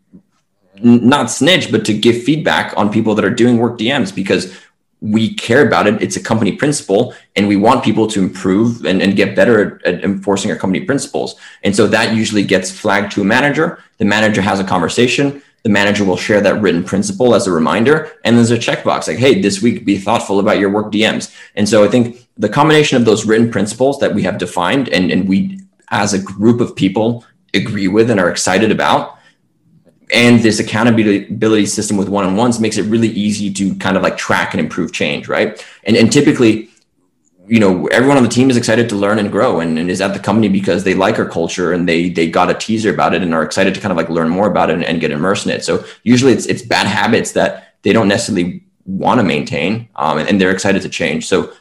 not snitch, but to give feedback on people that are doing work DMs because we care about it. It's a company principle, and we want people to improve and, and get better at, at, enforcing our company principles. And so that usually gets flagged to a manager. The manager has a conversation. The manager will share that written principle as a reminder. And there's a checkbox like, hey, this week be thoughtful about your work DMs. And so I think the combination of those written principles that we have defined and, and we as a group of people agree with and are excited about and this accountability system with one-on-ones makes it really easy to kind of like track and improve change right? And, and typically you know everyone on the team is excited to learn and grow and, and is at the company because they like our culture and they they got a teaser about it and are excited to kind of like learn more about it and, and get immersed in it. So usually it's it's bad habits that they don't necessarily want to maintain um, and, and, they're excited to change. So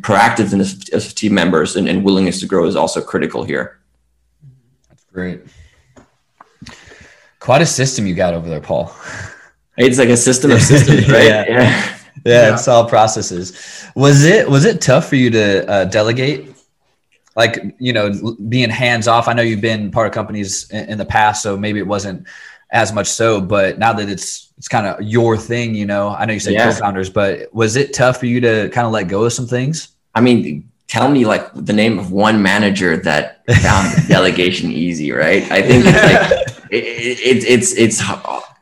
proactiveness as team members and, and willingness to grow is also critical here. That's great Quite a system you got over there, Paul. It's like a system of systems, right? Yeah. yeah. yeah, Yeah. it's all processes. Was it was it tough for you to uh, delegate? Like you know, being hands off. I know you've been part of companies in, in the past, so maybe it wasn't as much so. But now that it's it's kind of your thing, you know. I know you said Yeah. co-founders, but was it tough for you to kind of let go of some things? I mean, tell me like the name of one manager that found delegation easy, right? I think it's like it, it, it's it's h-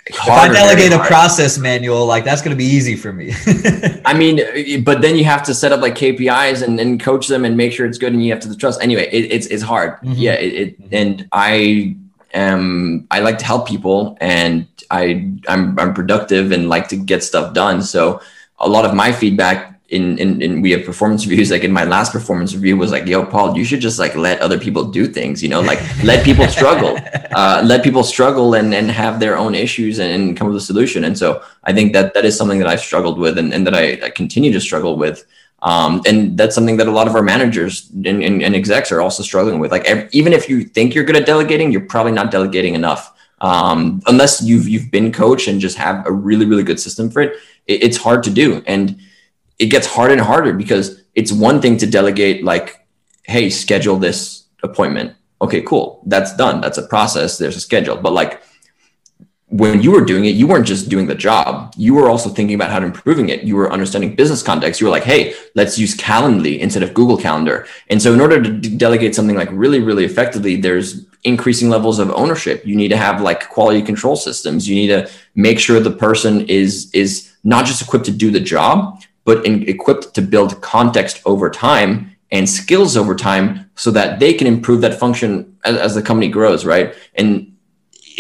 If I delegate a hard. process manual, like that's going to be easy for me. I mean, but then you have to set up like KPIs and, and coach them and make sure it's good, and you have to trust. Anyway, it, it's it's hard. Mhm. Yeah, it, it and I am I like to help people, and I I'm I'm productive and like to get stuff done. So a lot of my feedback. In, in, in we have performance reviews like in my last performance review was like yo paul you should just like let other people do things you know like let people struggle uh, let people struggle and, and have their own issues and, and come up with a solution. And so I think that that is something that I've struggled with and, and that I, I continue to struggle with. Um, and that's something that a lot of our managers and, and, and execs are also struggling with. Like ev- even if you think you're good at delegating, you're probably not delegating enough. Um, unless you've you've been coached and just have a really really good system for it, it, it's hard to do, and it gets harder and harder because it's one thing to delegate like, hey, schedule this appointment okay, cool, that's done. That's a process. There's a schedule. But like when you were doing it, you weren't just doing the job. You were also thinking about how to improving it. You were understanding business context. You were like, hey, let's use Calendly instead of Google Calendar. And so in order to d- delegate something like really, really effectively, there's increasing levels of ownership. You need to have like quality control systems. You need to make sure the person is is not just equipped to do the job, but in, equipped to build context over time and skills over time so that they can improve that function as, as the company grows right? And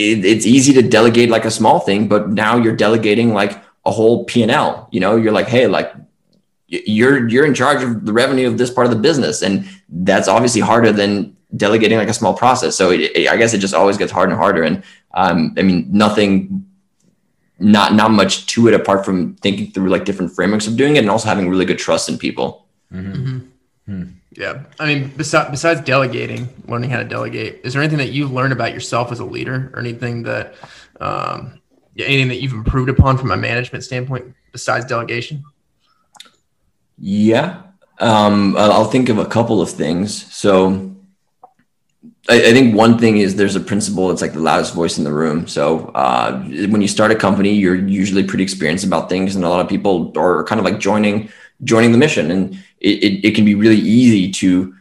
it, it's easy to delegate like a small thing but now you're delegating like a whole p&l you know? You're like hey like you're you're in charge of the revenue of this part of the business and that's obviously harder than delegating like a small process. So it, it- i guess it just always gets harder and harder and um, i mean nothing not not much to it apart from thinking through like different frameworks of doing it and also having really good trust in people. Yeah, I mean, besides besides delegating, learning how to delegate, is there anything that you've learned about yourself as a leader, or anything that, um, yeah, anything that you've improved upon from a management standpoint besides delegation? Yeah, um, I'll think of a couple of things. So, I, I think one thing is there's a principle. It's like the loudest voice in the room. So, uh, when you start a company, you're usually pretty experienced about things, and a lot of people are kind of like joining joining the mission, and it, it, it can be really easy to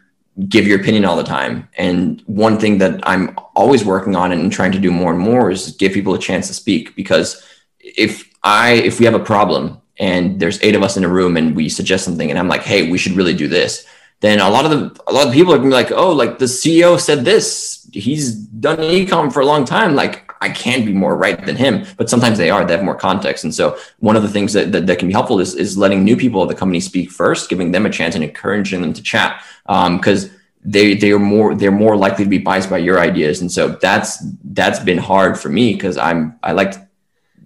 give your opinion all the time. And one thing that I'm always working on and trying to do more and more is give people a chance to speak because if I if we have a problem and there's eight of us in a room and we suggest something and I'm like, hey, we should really do this, then a lot of the a lot of people are gonna be like, oh, like the CEO said this. He's done ecom for a long time. Like I can't be more right than him. But sometimes they are, they have more context. And so one of the things that, that, that can be helpful is, is letting new people of the company speak first, giving them a chance and encouraging them to chat. Um, because they they are more they're more likely to be biased by your ideas. And so that's that's been hard for me because I'm I like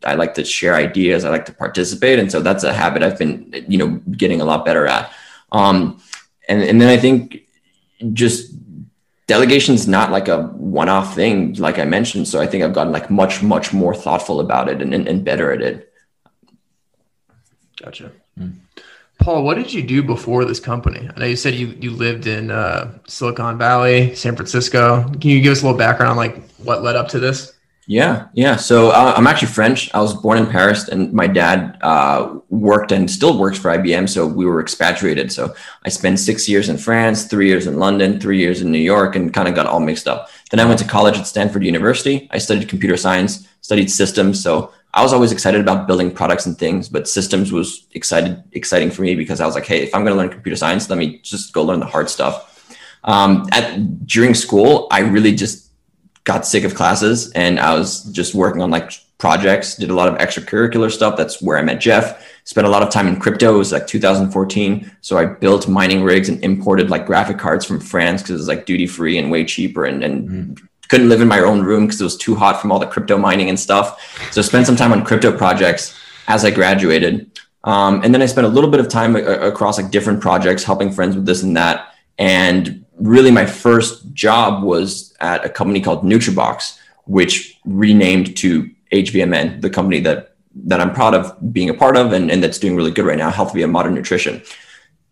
I like to share ideas. I like to participate, and so that's a habit I've been, you know, getting a lot better at. Um, and and then I think just delegation is not like a one-off thing, like I mentioned. So I think I've gotten like much much more thoughtful about it and and, and better at it. Gotcha. Paul, what did you do before this company? I know you said you you lived in uh, Silicon Valley, San Francisco. Can you give us a little background on like what led up to this? Yeah, yeah. So uh, I'm actually French. I was born in Paris, and my dad uh, worked and still works for IBM. So we were expatriated. So I spent six years in France, three years in London, three years in New York, and kind of got all mixed up. Then I went to college at Stanford University. I studied computer science, studied systems. So I was always excited about building products and things, but systems was excited exciting for me because I was like, hey, if I'm going to learn computer science, let me just go learn the hard stuff. Um, at during school, I really just got sick of classes and I was just working on like projects, did a lot of extracurricular stuff. That's where I met Jeff. Spent a lot of time in crypto. It was like 2014. So I built mining rigs and imported like graphic cards from France because it was like duty free and way cheaper and, and couldn't live in my own room because it was too hot from all the crypto mining and stuff. So spent some time on crypto projects as I graduated. Um, and then I spent a little bit of time a- across like different projects, helping friends with this and that. And really my first job was at a company called Nootrobox, which renamed to HVMN, the company that that I'm proud of being a part of and, and that's doing really good right now, Health Via Modern Nutrition.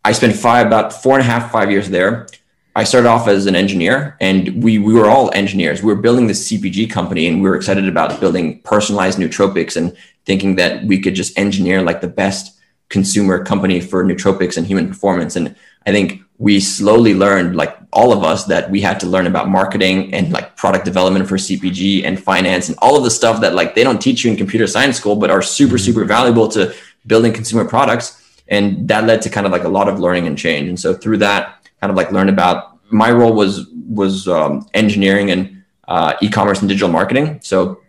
I spent five about four and a half, five years there. I started off as an engineer and we we were all engineers. We were building this CPG company and we were excited about building personalized nootropics and thinking that we could just engineer like the best consumer company for nootropics and human performance. And I think we slowly learned, like all of us, that we had to learn about marketing and like product development for CPG and finance and all of the stuff that like they don't teach you in computer science school, but are super, mm-hmm. super valuable to building consumer products. And that led to kind of like a lot of learning and change. And so through that, kind of like learned about my role was was um, engineering and uh, e-commerce and digital marketing. So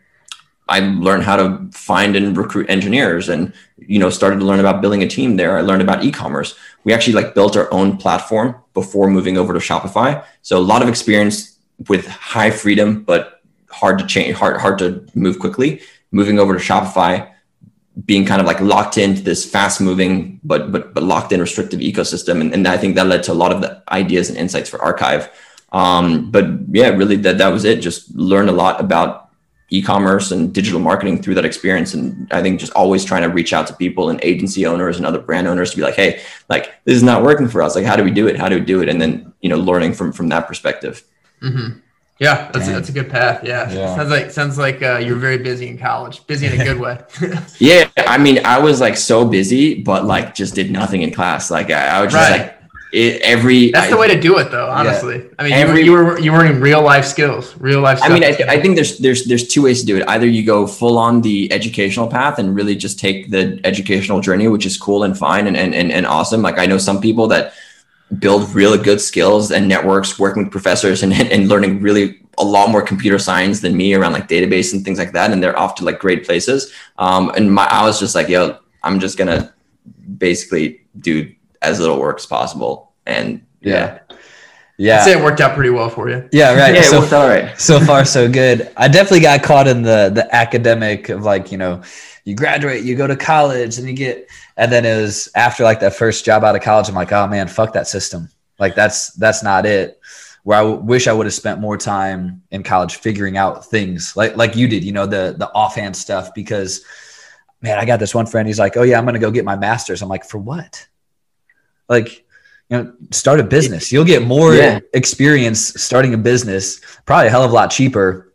I learned how to find and recruit engineers and you know started to learn about building a team there. I learned about e-commerce. We actually like built our own platform before moving over to Shopify. So a lot of experience with high freedom but hard to change hard hard to move quickly. Moving over to Shopify being kind of like locked into this fast moving but but but locked in restrictive ecosystem and, and I think that led to a lot of the ideas and insights for archive um, but yeah really that that was it just learned a lot about e-commerce and digital marketing through that experience. And i think just always trying to reach out to people and agency owners and other brand owners to be like hey like this is not working for us. Like how do we do it? How do we do it? And then you know learning from from that perspective. Mm-hmm. yeah that's a, that's a good path. Yeah. yeah. sounds like sounds like uh, you're very busy in college. Busy in a good way. Yeah i mean i was like so busy but like just did nothing in class. Like i, I was just right. like it, every that's the way to do it though honestly. Yeah. i mean every, you, were, you were you were in real life skills real life i mean I, th- I, think there's there's there's two ways to do it. Either you go full on the educational path and really just take the educational journey which is cool and fine and and, and, and awesome. Like i know some people that build really good skills and networks working with professors and, and learning really a lot more computer science than me around like database and things like that and they're off to like great places. Um and my i was just like yo i'm just gonna basically do as little work as possible. And yeah. Yeah. I'd say it worked out pretty well for you. Yeah, right. yeah, so, it worked all right. so far, so good. I definitely got caught in the the academic of like, you know, you graduate, you go to college, and you get, and then it was after like that first job out of college. I'm like, oh man, fuck that system. Like that's that's not it. Where I w- wish I would have spent more time in college figuring out things like like you did, you know, the the offhand stuff. Because man, I got this one friend. He's like, oh yeah, I'm gonna go get my master's. I'm like, for what? Like you know start a business. You'll get more yeah. experience starting a business probably a hell of a lot cheaper.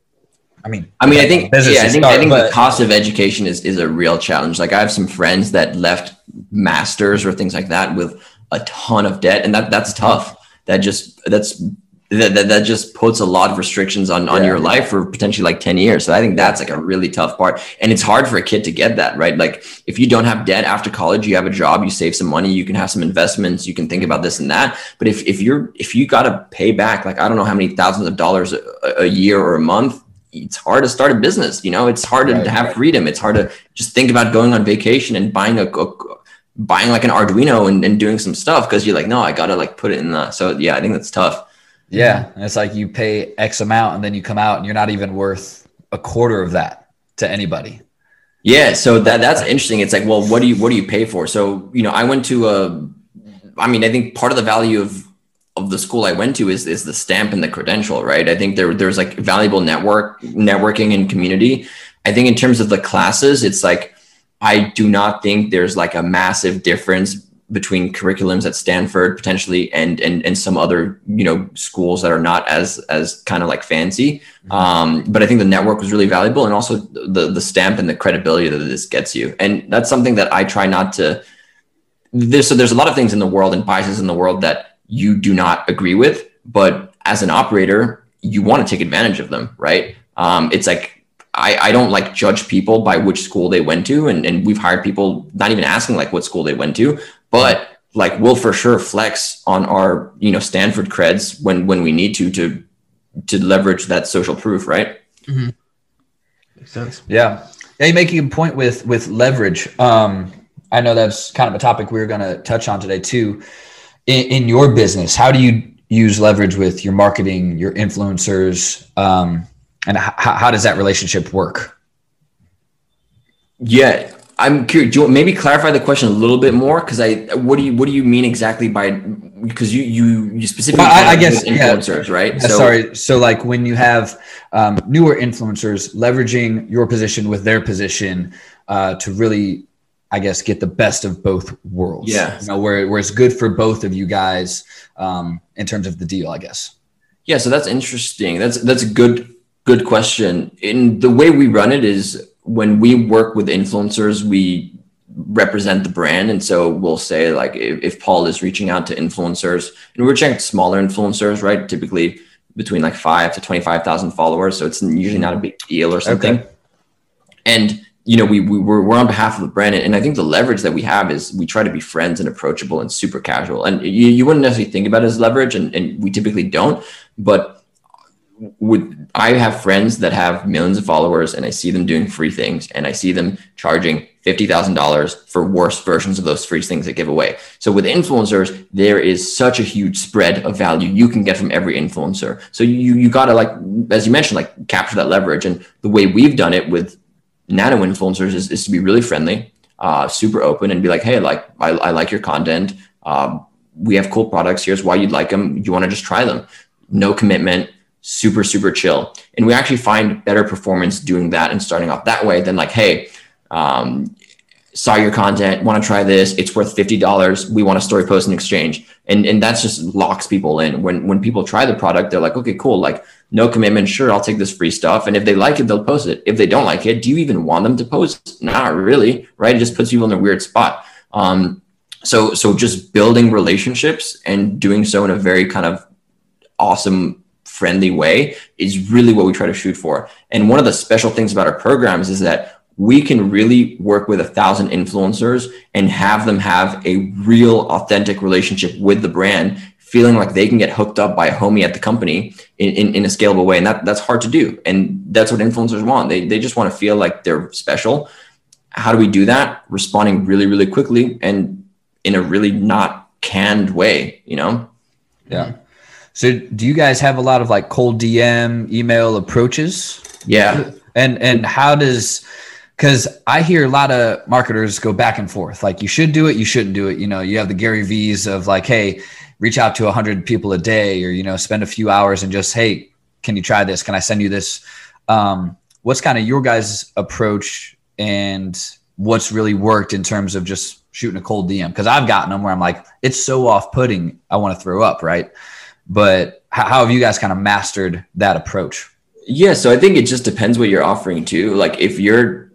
I mean i mean i think yeah i think, start, I think but, the cost of education is, is a real challenge. Like i have some friends that left masters or things like that with a ton of debt and that that's tough. That just that's that, that, that just puts a lot of restrictions on, on yeah. your life for potentially like 10 years. So I think that's like a really tough part. And it's hard for a kid to get that, right? Like if you don't have debt after college, you have a job, you save some money, you can have some investments, you can think about this and that. But if, if you're, if you got to pay back, like, I don't know how many thousands of dollars a, a year or a month, it's hard to start a business. You know, it's hard right, to have freedom. It's hard to just think about going on vacation and buying a, a buying like an Arduino and, and doing some stuff. Cause you're like, no, I gotta like put it in the, so yeah, I think that's tough. Yeah. And it's like you pay X amount and then you come out and you're not even worth a quarter of that to anybody. Yeah. So that that's interesting. It's like, well, what do you what do you pay for? So, you know, I went to a I mean, I think part of the value of of the school I went to is is the stamp and the credential, right? I think there there's like valuable network networking and community. I think in terms of the classes, it's like I do not think there's like a massive difference between curriculums at Stanford potentially and and and some other you know schools that are not as as kind of like fancy. Mm-hmm. Um, but I think the network was really valuable, and also the the stamp and the credibility that this gets you, and that's something that I try not to. There's so there's a lot of things in the world and biases in the world that you do not agree with, but as an operator, you want to take advantage of them, right? Um, it's like I, I don't like judge people by which school they went to. And, and we've hired people not even asking like what school they went to, but like we'll for sure flex on our, you know, Stanford creds when, when we need to, to, to leverage that social proof. Right. Mm-hmm. Makes sense. Yeah. Yeah. You're making a point with, with leverage. Um, I know that's kind of a topic we are going to touch on today too. In, in, your business, how do you use leverage with your marketing, your influencers? Um, and how, how does that relationship work? Yeah, I'm curious. Do you maybe clarify the question a little bit more? Because I, what do you what do you mean exactly by because you you you specifically Well, I- I guess, with yeah. influencers, right? Yeah, sorry. So like when you have um, newer influencers leveraging your position with their position uh, to really, I guess, get the best of both worlds. Yeah. You know, where, where it's good for both of you guys um, in terms of the deal, I guess. Yeah, so that's interesting. That's that's a good good question. In the way we run it is when we work with influencers, we represent the brand, and so we'll say like if, if Paul is reaching out to influencers, and we're to smaller influencers, right? Typically between like five to twenty five thousand followers, so it's usually not a big deal or something. Okay. And you know, we, we we're, we're on behalf of the brand, and I think the leverage that we have is we try to be friends and approachable and super casual. And you, you wouldn't necessarily think about it as leverage, and, and we typically don't. But would I have friends that have millions of followers, and I see them doing free things, and I see them charging fifty thousand dollars for worse versions of those free things that give away. So with influencers, there is such a huge spread of value you can get from every influencer. So you you gotta like, as you mentioned, like capture that leverage. And the way we've done it with nano influencers is, is to be really friendly, uh, super open, and be like, hey, like I, I like your content. Um, we have cool products. Here's why you'd like them. You want to just try them. No commitment, super super chill. And we actually find better performance doing that and starting off that way than like, hey, um, saw your content, want to try this. It's worth fifty dollars. We want a story post in exchange, and and that's just locks people in. When when people try the product, they're like, okay, cool, like no commitment. Sure, I'll take this free stuff. And if they like it, they'll post it. If they don't like it, do you even want them to post? Not really, right? It just puts people in a weird spot. Um, so so just building relationships and doing so in a very kind of awesome friendly way is really what we try to shoot for. And one of the special things about our programs is that we can really work with a thousand influencers and have them have a real authentic relationship with the brand feeling like they can get hooked up by a homie at the company in, in, in a scalable way. And that, that's hard to do. And that's what influencers want. They, they just want to feel like they're special. How do we do that? Responding really really quickly and in a really not canned way you know? Yeah. So do you guys have a lot of like cold DM email approaches? yeah And and how does because I hear a lot of marketers go back and forth. Like you should do it, you shouldn't do it. You know, you have the Gary V's of like, hey, reach out to hundred people a day, or you know, spend a few hours and just, hey, can you try this? Can I send you this? Um, what's kind of your guys' approach and what's really worked in terms of just shooting a cold DM? Because I've gotten them where I'm like, it's so off-putting, I want to throw up, right? But how, how have you guys kind of mastered that approach? Yeah, so I think it just depends what you're offering too. Like if you're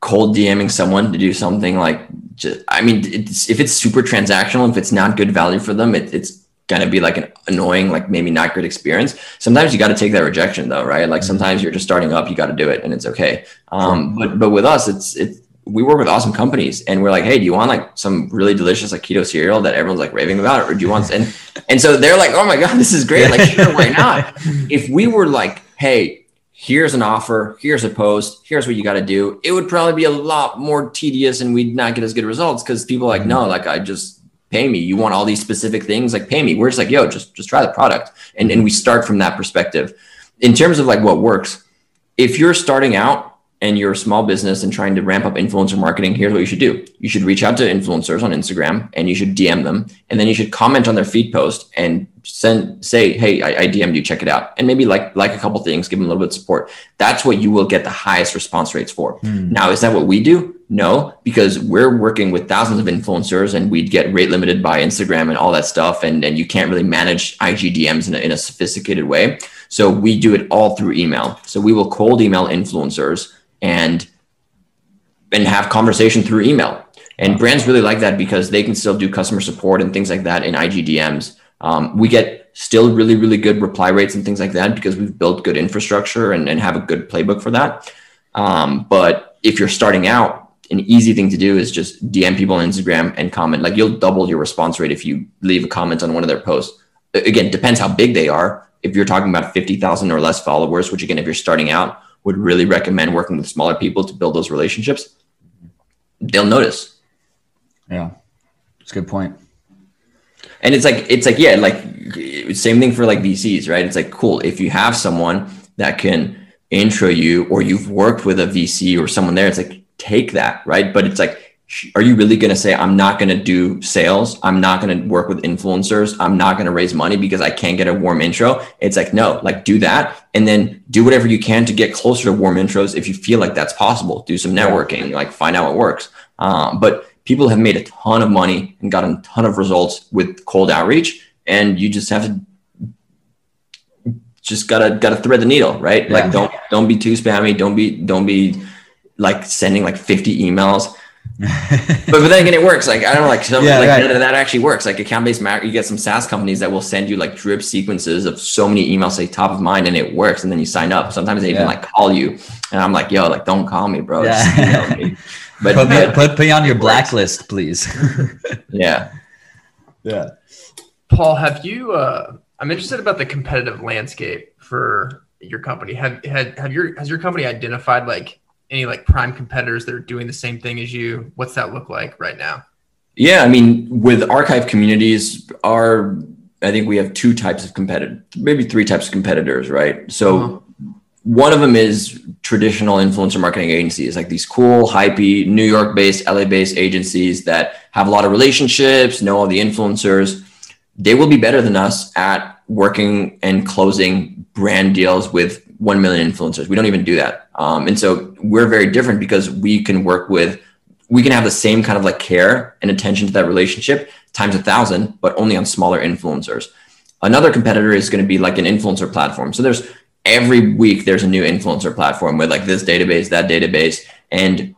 cold DMing someone to do something like, just, I mean, it's, if it's super transactional, if it's not good value for them, it, it's gonna be like an annoying, like maybe not good experience. Sometimes you got to take that rejection though, right? Like sometimes you're just starting up, you got to do it, and it's okay. Um, but but with us, it's it's we work with awesome companies, and we're like, hey, do you want like some really delicious like keto cereal that everyone's like raving about, or do you want? And and so they're like, oh my god, this is great. Like sure, why not? if we were like, hey, here's an offer, here's a post, here's what you got to do, it would probably be a lot more tedious and we'd not get as good results because people are like, mm-hmm. no, like I just pay me. You want all these specific things, like pay me. We're just like, yo, just just try the product. And and we start from that perspective. In terms of like what works, if you're starting out and you're a small business and trying to ramp up influencer marketing, here's what you should do. You should reach out to influencers on Instagram and you should DM them. And then you should comment on their feed post and send say, hey, I, I DM'd you, check it out. And maybe like like a couple things, give them a little bit of support. That's what you will get the highest response rates for. Hmm. Now, is that what we do? No, because we're working with thousands of influencers and we'd get rate limited by Instagram and all that stuff. And, and you can't really manage IG DMs in a, in a sophisticated way. So we do it all through email. So we will cold email influencers and and have conversation through email. And brands really like that because they can still do customer support and things like that in IG DMs. Um, we get still really, really good reply rates and things like that because we've built good infrastructure and, and have a good playbook for that. Um, but if you're starting out, an easy thing to do is just DM people on Instagram and comment. Like you'll double your response rate if you leave a comment on one of their posts. Again, depends how big they are. If you're talking about 50,000 or less followers, which again, if you're starting out, would really recommend working with smaller people to build those relationships. They'll notice. Yeah, it's a good point. and it's like it's like yeah like same thing for like vcs right it's like cool if you have someone that can intro you or you've worked with a vc or someone there it's like take that right but it's like are you really going to say i'm not going to do sales. I'm not going to work with influencers. I'm not going to raise money because i can't get a warm intro it's like no like do that and then do whatever you can to get closer to warm intros if you feel like that's possible. Do some networking like find out what works. Um, but people have made a ton of money and gotten a ton of results with cold outreach and you just have to just gotta gotta thread the needle right? Yeah. like don't don't be too spammy. Don't be don't be like sending like 50 emails but, but then again, it works. Like I don't know, like, some, yeah, like right. that, that, actually works. Like account based marketing, you get some SaaS companies that will send you like drip sequences of so many emails, say top of mind, and it works. And then you sign up. Sometimes they even like call you, and I'm like, yo, like don't call me, bro. Yeah. Me. But put, me, put me on your blacklist, please. yeah. Yeah. Paul, have you? uh I'm interested about the competitive landscape for your company. Have had have your has your company identified like any like prime competitors that are doing the same thing as you? What's that look like right now? Yeah, I mean, with archive communities, our I think we have two types of competitor, maybe three types of competitors, right? So uh-huh. one of them is traditional influencer marketing agencies, like these cool, hypey, New York-based, LA-based agencies that have a lot of relationships, know all the influencers. They will be better than us at working and closing brand deals with 1 million influencers. We don't even do that. Um, and so we're very different because we can work with, we can have the same kind of like care and attention to that relationship times a thousand, but only on smaller influencers. Another competitor is going to be like an influencer platform. So there's every week there's a new influencer platform with like this database, that database, and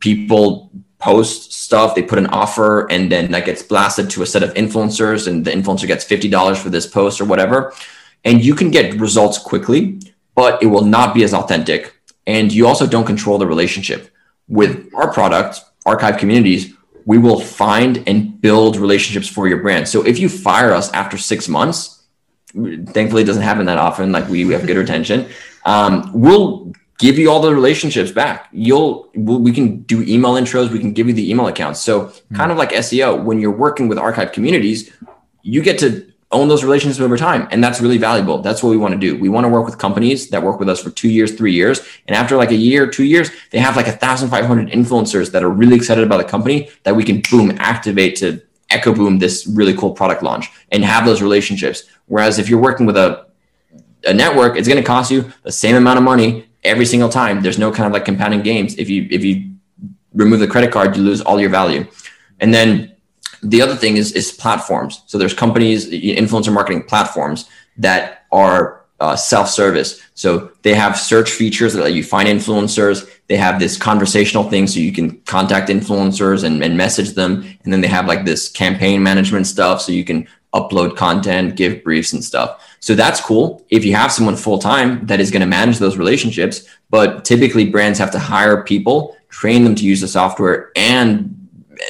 people post stuff, they put an offer, and then that gets blasted to a set of influencers, and the influencer gets $50 for this post or whatever and you can get results quickly, but it will not be as authentic. And you also don't control the relationship. With our product, Archive Communities, we will find and build relationships for your brand. So if you fire us after six months, thankfully it doesn't happen that often. Like we, we have good retention. Um, we'll give you all the relationships back. You'll we can do email intros. We can give you the email accounts. So mm-hmm. kind of like SEO, when you're working with archive communities, you get to own those relationships over time. And that's really valuable. That's what we want to do. We want to work with companies that work with us for two years, three years. And after like a year, two years, they have like a thousand five hundred influencers that are really excited about the company that we can boom activate to echo boom this really cool product launch and have those relationships. Whereas if you're working with a a network, it's going to cost you the same amount of money every single time. There's no kind of like compounding games. If you if you remove the credit card, you lose all your value. And then the other thing is is platforms. So there's companies, influencer marketing platforms that are uh, self-service. So they have search features that let you find influencers. They have this conversational thing so you can contact influencers and, and message them. And then they have like this campaign management stuff so you can upload content, give briefs and stuff. So that's cool if you have someone full time that is going to manage those relationships. But typically, brands have to hire people, train them to use the software, and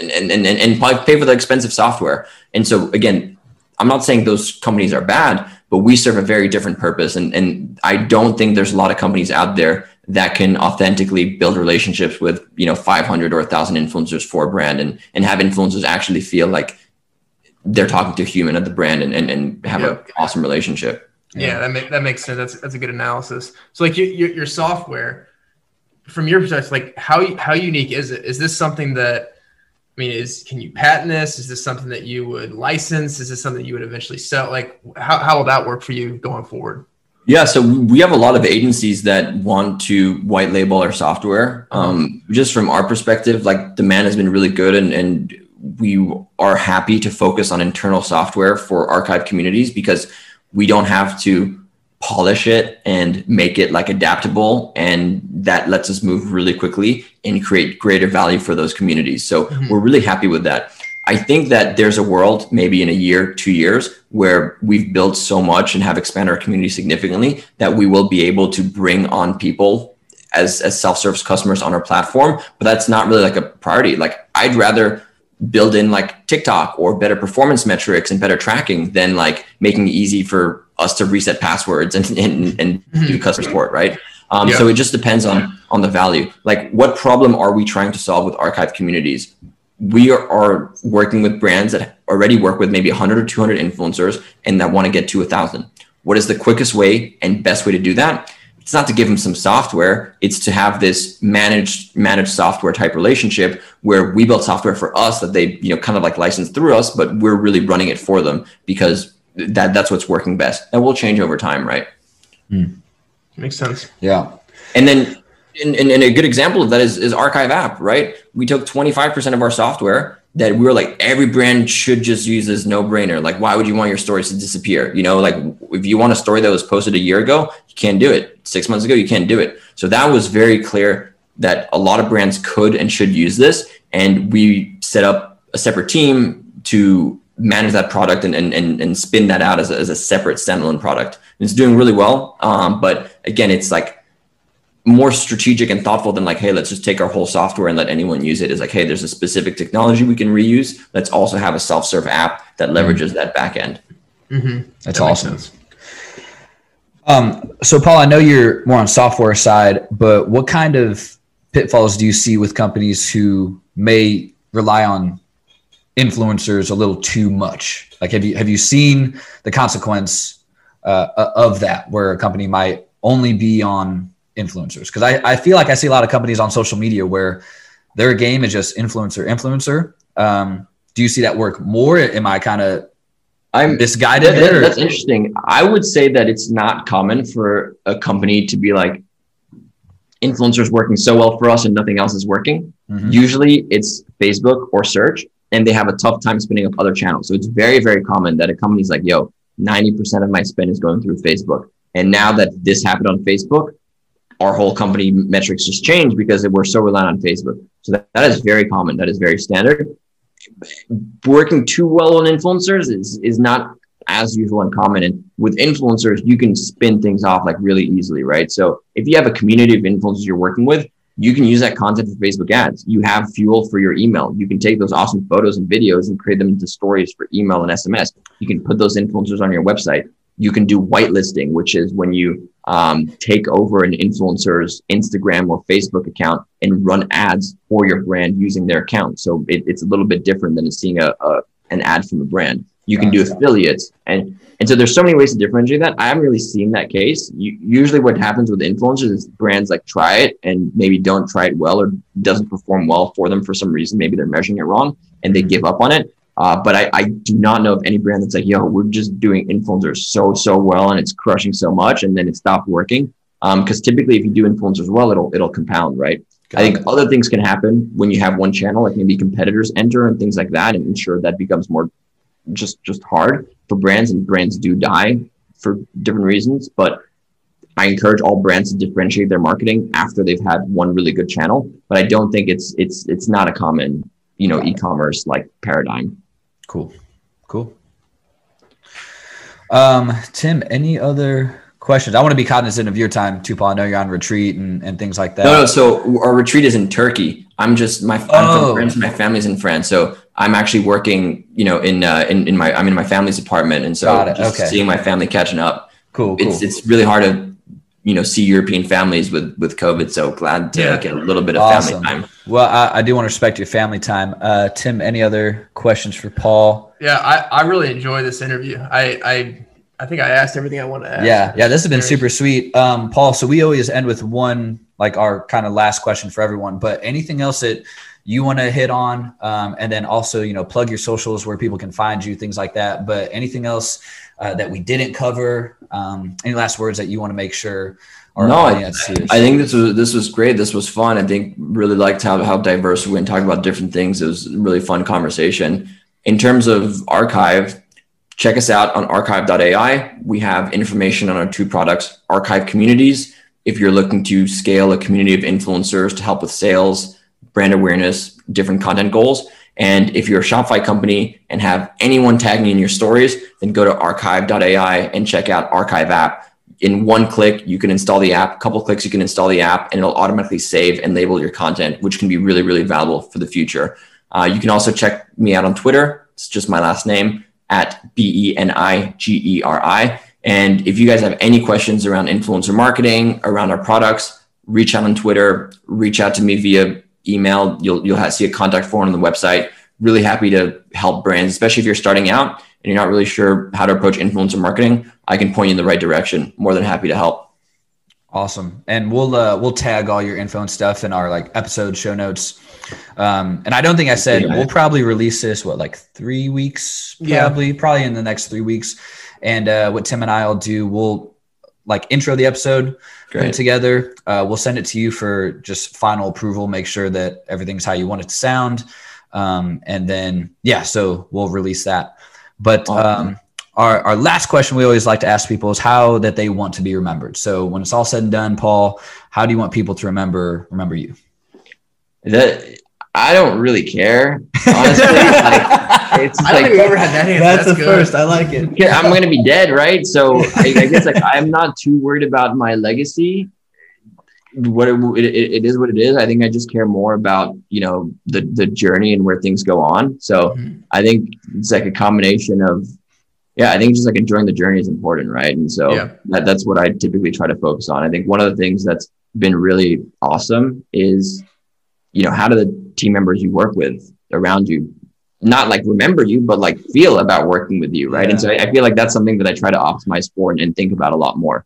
and and and, and pay for the expensive software. And so again, I'm not saying those companies are bad, but we serve a very different purpose. And and I don't think there's a lot of companies out there that can authentically build relationships with you know 500 or 1000 influencers for a brand and and have influencers actually feel like they're talking to a human at the brand and and, and have an awesome relationship. Yeah, yeah. that, make, that makes sense. That's that's a good analysis. So like your, your, your software from your perspective like how how unique is it? Is this something that I mean, is can you patent this? Is this something that you would license? Is this something you would eventually sell? Like, how, how will that work for you going forward? Yeah, so we have a lot of agencies that want to white label our software. Um, just from our perspective, like demand has been really good, and, and we are happy to focus on internal software for archive communities because we don't have to polish it and make it like adaptable and that lets us move really quickly and create greater value for those communities. So mm-hmm. we're really happy with that. I think that there's a world maybe in a year two years where we've built so much and have expanded our community significantly that we will be able to bring on people as as self-service customers on our platform but that's not really like a priority. Like i'd rather build in like TikTok or better performance metrics and better tracking than like making it easy for us to reset passwords and and, and mm-hmm. do customer support, right? Um. So it just depends on on the value. Like, what problem are we trying to solve with archive communities? We are, are working with brands that already work with maybe 100 or 200 influencers and that want to get to a thousand. What is the quickest way and best way to do that? It's not to give them some software it's to have this managed managed software type relationship where we build software for us that they you know kind of like license through us but we're really running it for them because that that's what's working best. And will change over time right? Hmm. Makes sense. Yeah. and then and, and, and a good example of that is, is archive app right? We took 25% of our software that we were like every brand should just use this no brainer like why would you want your stories to disappear? You know like if you want a story that was posted a year ago you can't do it six months ago you can't do it so that was very clear that a lot of brands could and should use this and we set up a separate team to manage that product and, and, and, and spin that out as a, as a separate standalone product and it's doing really well um, but again it's like more strategic and thoughtful than like, hey, let's just take our whole software and let anyone use it. it. Is like, hey, there's a specific technology we can reuse. Let's also have a self-serve app that leverages that back end. Mm-hmm. That's awesome. Um, so Paul, I know you're more on software side, but what kind of pitfalls do you see with companies who may rely on influencers a little too much? Like, have you have you seen the consequence uh, of that, where a company might only be on influencers? Because I, I feel like I see a lot of companies on social media where their game is just influencer, influencer. Um, do you see that work more? Am I kind of I'm misguided that- there? that's interesting. I would say that it's not common for a company to be like influencers working so well for us and nothing else is working. Mhm. Usually it's Facebook or search, and they have a tough time spinning up other channels. So it's very, very common that a company's like, yo, 90% of my spend is going through Facebook. And now that this happened on Facebook, our whole company metrics just changed because we're so reliant on Facebook. So that, that is very common. That is very standard. Working too well on influencers is, is not as usual and common. And with influencers, you can spin things off like really easily, right? So if you have a community of influencers you're working with, you can use that content for Facebook ads. You have fuel for your email. You can take those awesome photos and videos and create them into stories for email and SMS. You can put those influencers on your website. You can do whitelisting, which is when you um, take over an influencer's Instagram or Facebook account and run ads for your brand using their account. So it, it's a little bit different than seeing a, a an ad from a brand. You can do affiliates, and and so there's so many ways to differentiate that. I haven't really seen that case. You, usually, what happens with influencers is brands like try it and maybe don't try it well or doesn't perform well for them for some reason. Maybe they're measuring it wrong and they give up on it. Uh, but I, I do not know of any brand that's like, yo, we're just doing influencers so so well and it's crushing so much, and then it stopped working. Because typically, if you do influencers well, it'll it'll compound, right? I think other things can happen when you have one channel, like maybe competitors enter and things like that, and ensure that becomes more just just hard for brands, and brands do die for different reasons. But I encourage all brands to differentiate their marketing after they've had one really good channel. But I don't think it's it's it's not a common you know e-commerce like paradigm. Cool. Cool. Um, Tim, any other questions? I want to be cognizant of your time too, Paul. I know you're on retreat and, and things like that. No, no. So our retreat is in Turkey. I'm just my I'm Oh. France. My family's in France, so I'm actually working. You know, in uh, in in my I'm in my family's apartment, and so just okay. seeing my family catching up. Cool, cool. It's it's really hard to you know see European families with with COVID. So glad to Yeah. get a little bit of Awesome. family time. well, I, I do want to respect your family time. Uh, Tim, any other questions for Paul? Yeah, I, I really enjoy this interview. I, I I think I asked everything I want to ask. Yeah, yeah, this has been super sweet. Um, Paul, so we always end with one, like our kind of last question for everyone, but anything else that you want to hit on? Um, and then also, you know, plug your socials where people can find you, things like that. But anything else uh, that we didn't cover? Um, any last words that you want to make sure our No, I-? I think this was this was great. This was fun. I think really liked how how diverse we went talking about different things. It was a really fun conversation. In terms of archive, check us out on archive.ai. We have information on our two products, archive communities. If you're looking to scale a community of influencers to help with sales, brand awareness, different content goals. And if you're a Shopify company and have anyone tagging in your stories, then go to archive.ai and check out Archive app. In one click you can install the app. A couple clicks you can install the app and it'll automatically save and label your content which can be really really valuable for the future. Uh, you can also check me out on twitter. It's just my last name at B E N I G E R I. and if you guys have any questions around influencer marketing around our products reach out on twitter reach out to me via email you'll you'll have, see a contact form on the website really happy to help brands especially if you're starting out and you're not really sure how to approach influencer marketing, I can point you in the right direction. More than happy to help. Awesome. And we'll uh, we'll tag all your info and stuff in our like episode show notes. Um, and I don't think I said Yeah. we'll probably release this what like three weeks, Yeah. probably probably in the next three weeks. And uh, what Tim and I'll do, we'll like intro the episode, Great. together. Uh, we'll send it to you for just final approval. Make sure that everything's how you want it to sound. Um, and then yeah, so we'll release that. But Awesome. um, our, our last question we always like to ask people is how that they want to be remembered. So when it's all said and done, Paul, how do you want people to remember remember you? That I don't really care, honestly. like, it's just like had that answer. That's the first. I like it. yeah, I'm gonna be dead, right? So I, I guess like I'm not too worried about my legacy. What it, it, it is, what it is. I think I just care more about you know the the journey and where things go on. So Mhm. I think it's like a combination of yeah. I think just like enjoying the journey is important, right? And so Yeah. that, that's what I typically try to focus on. I think one of the things that's been really awesome is you know how do the team members you work with around you not like remember you, but like feel about working with you, right? And so I, I feel like that's something that I try to optimize for and, and think about a lot more.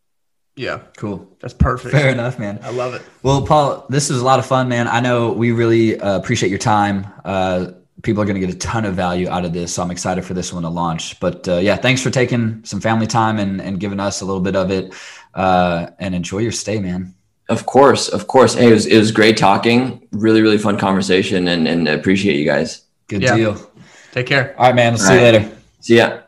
Yeah, Cool. that's perfect. Fair enough, man. I love it. Well, Paul, this was a lot of fun, man. I know we really uh, appreciate your time. Uh, people are going to get a ton of value out of this, so I'm excited for this one to launch. But uh, yeah, thanks for taking some family time and, and giving us a little bit of it. Uh, and enjoy your stay, man. Of course, of course. Hey, it was it was great talking. Really, really fun conversation, and and appreciate you guys. Good Yeah. deal. Take care. All right, man. We'll see All you later. See ya.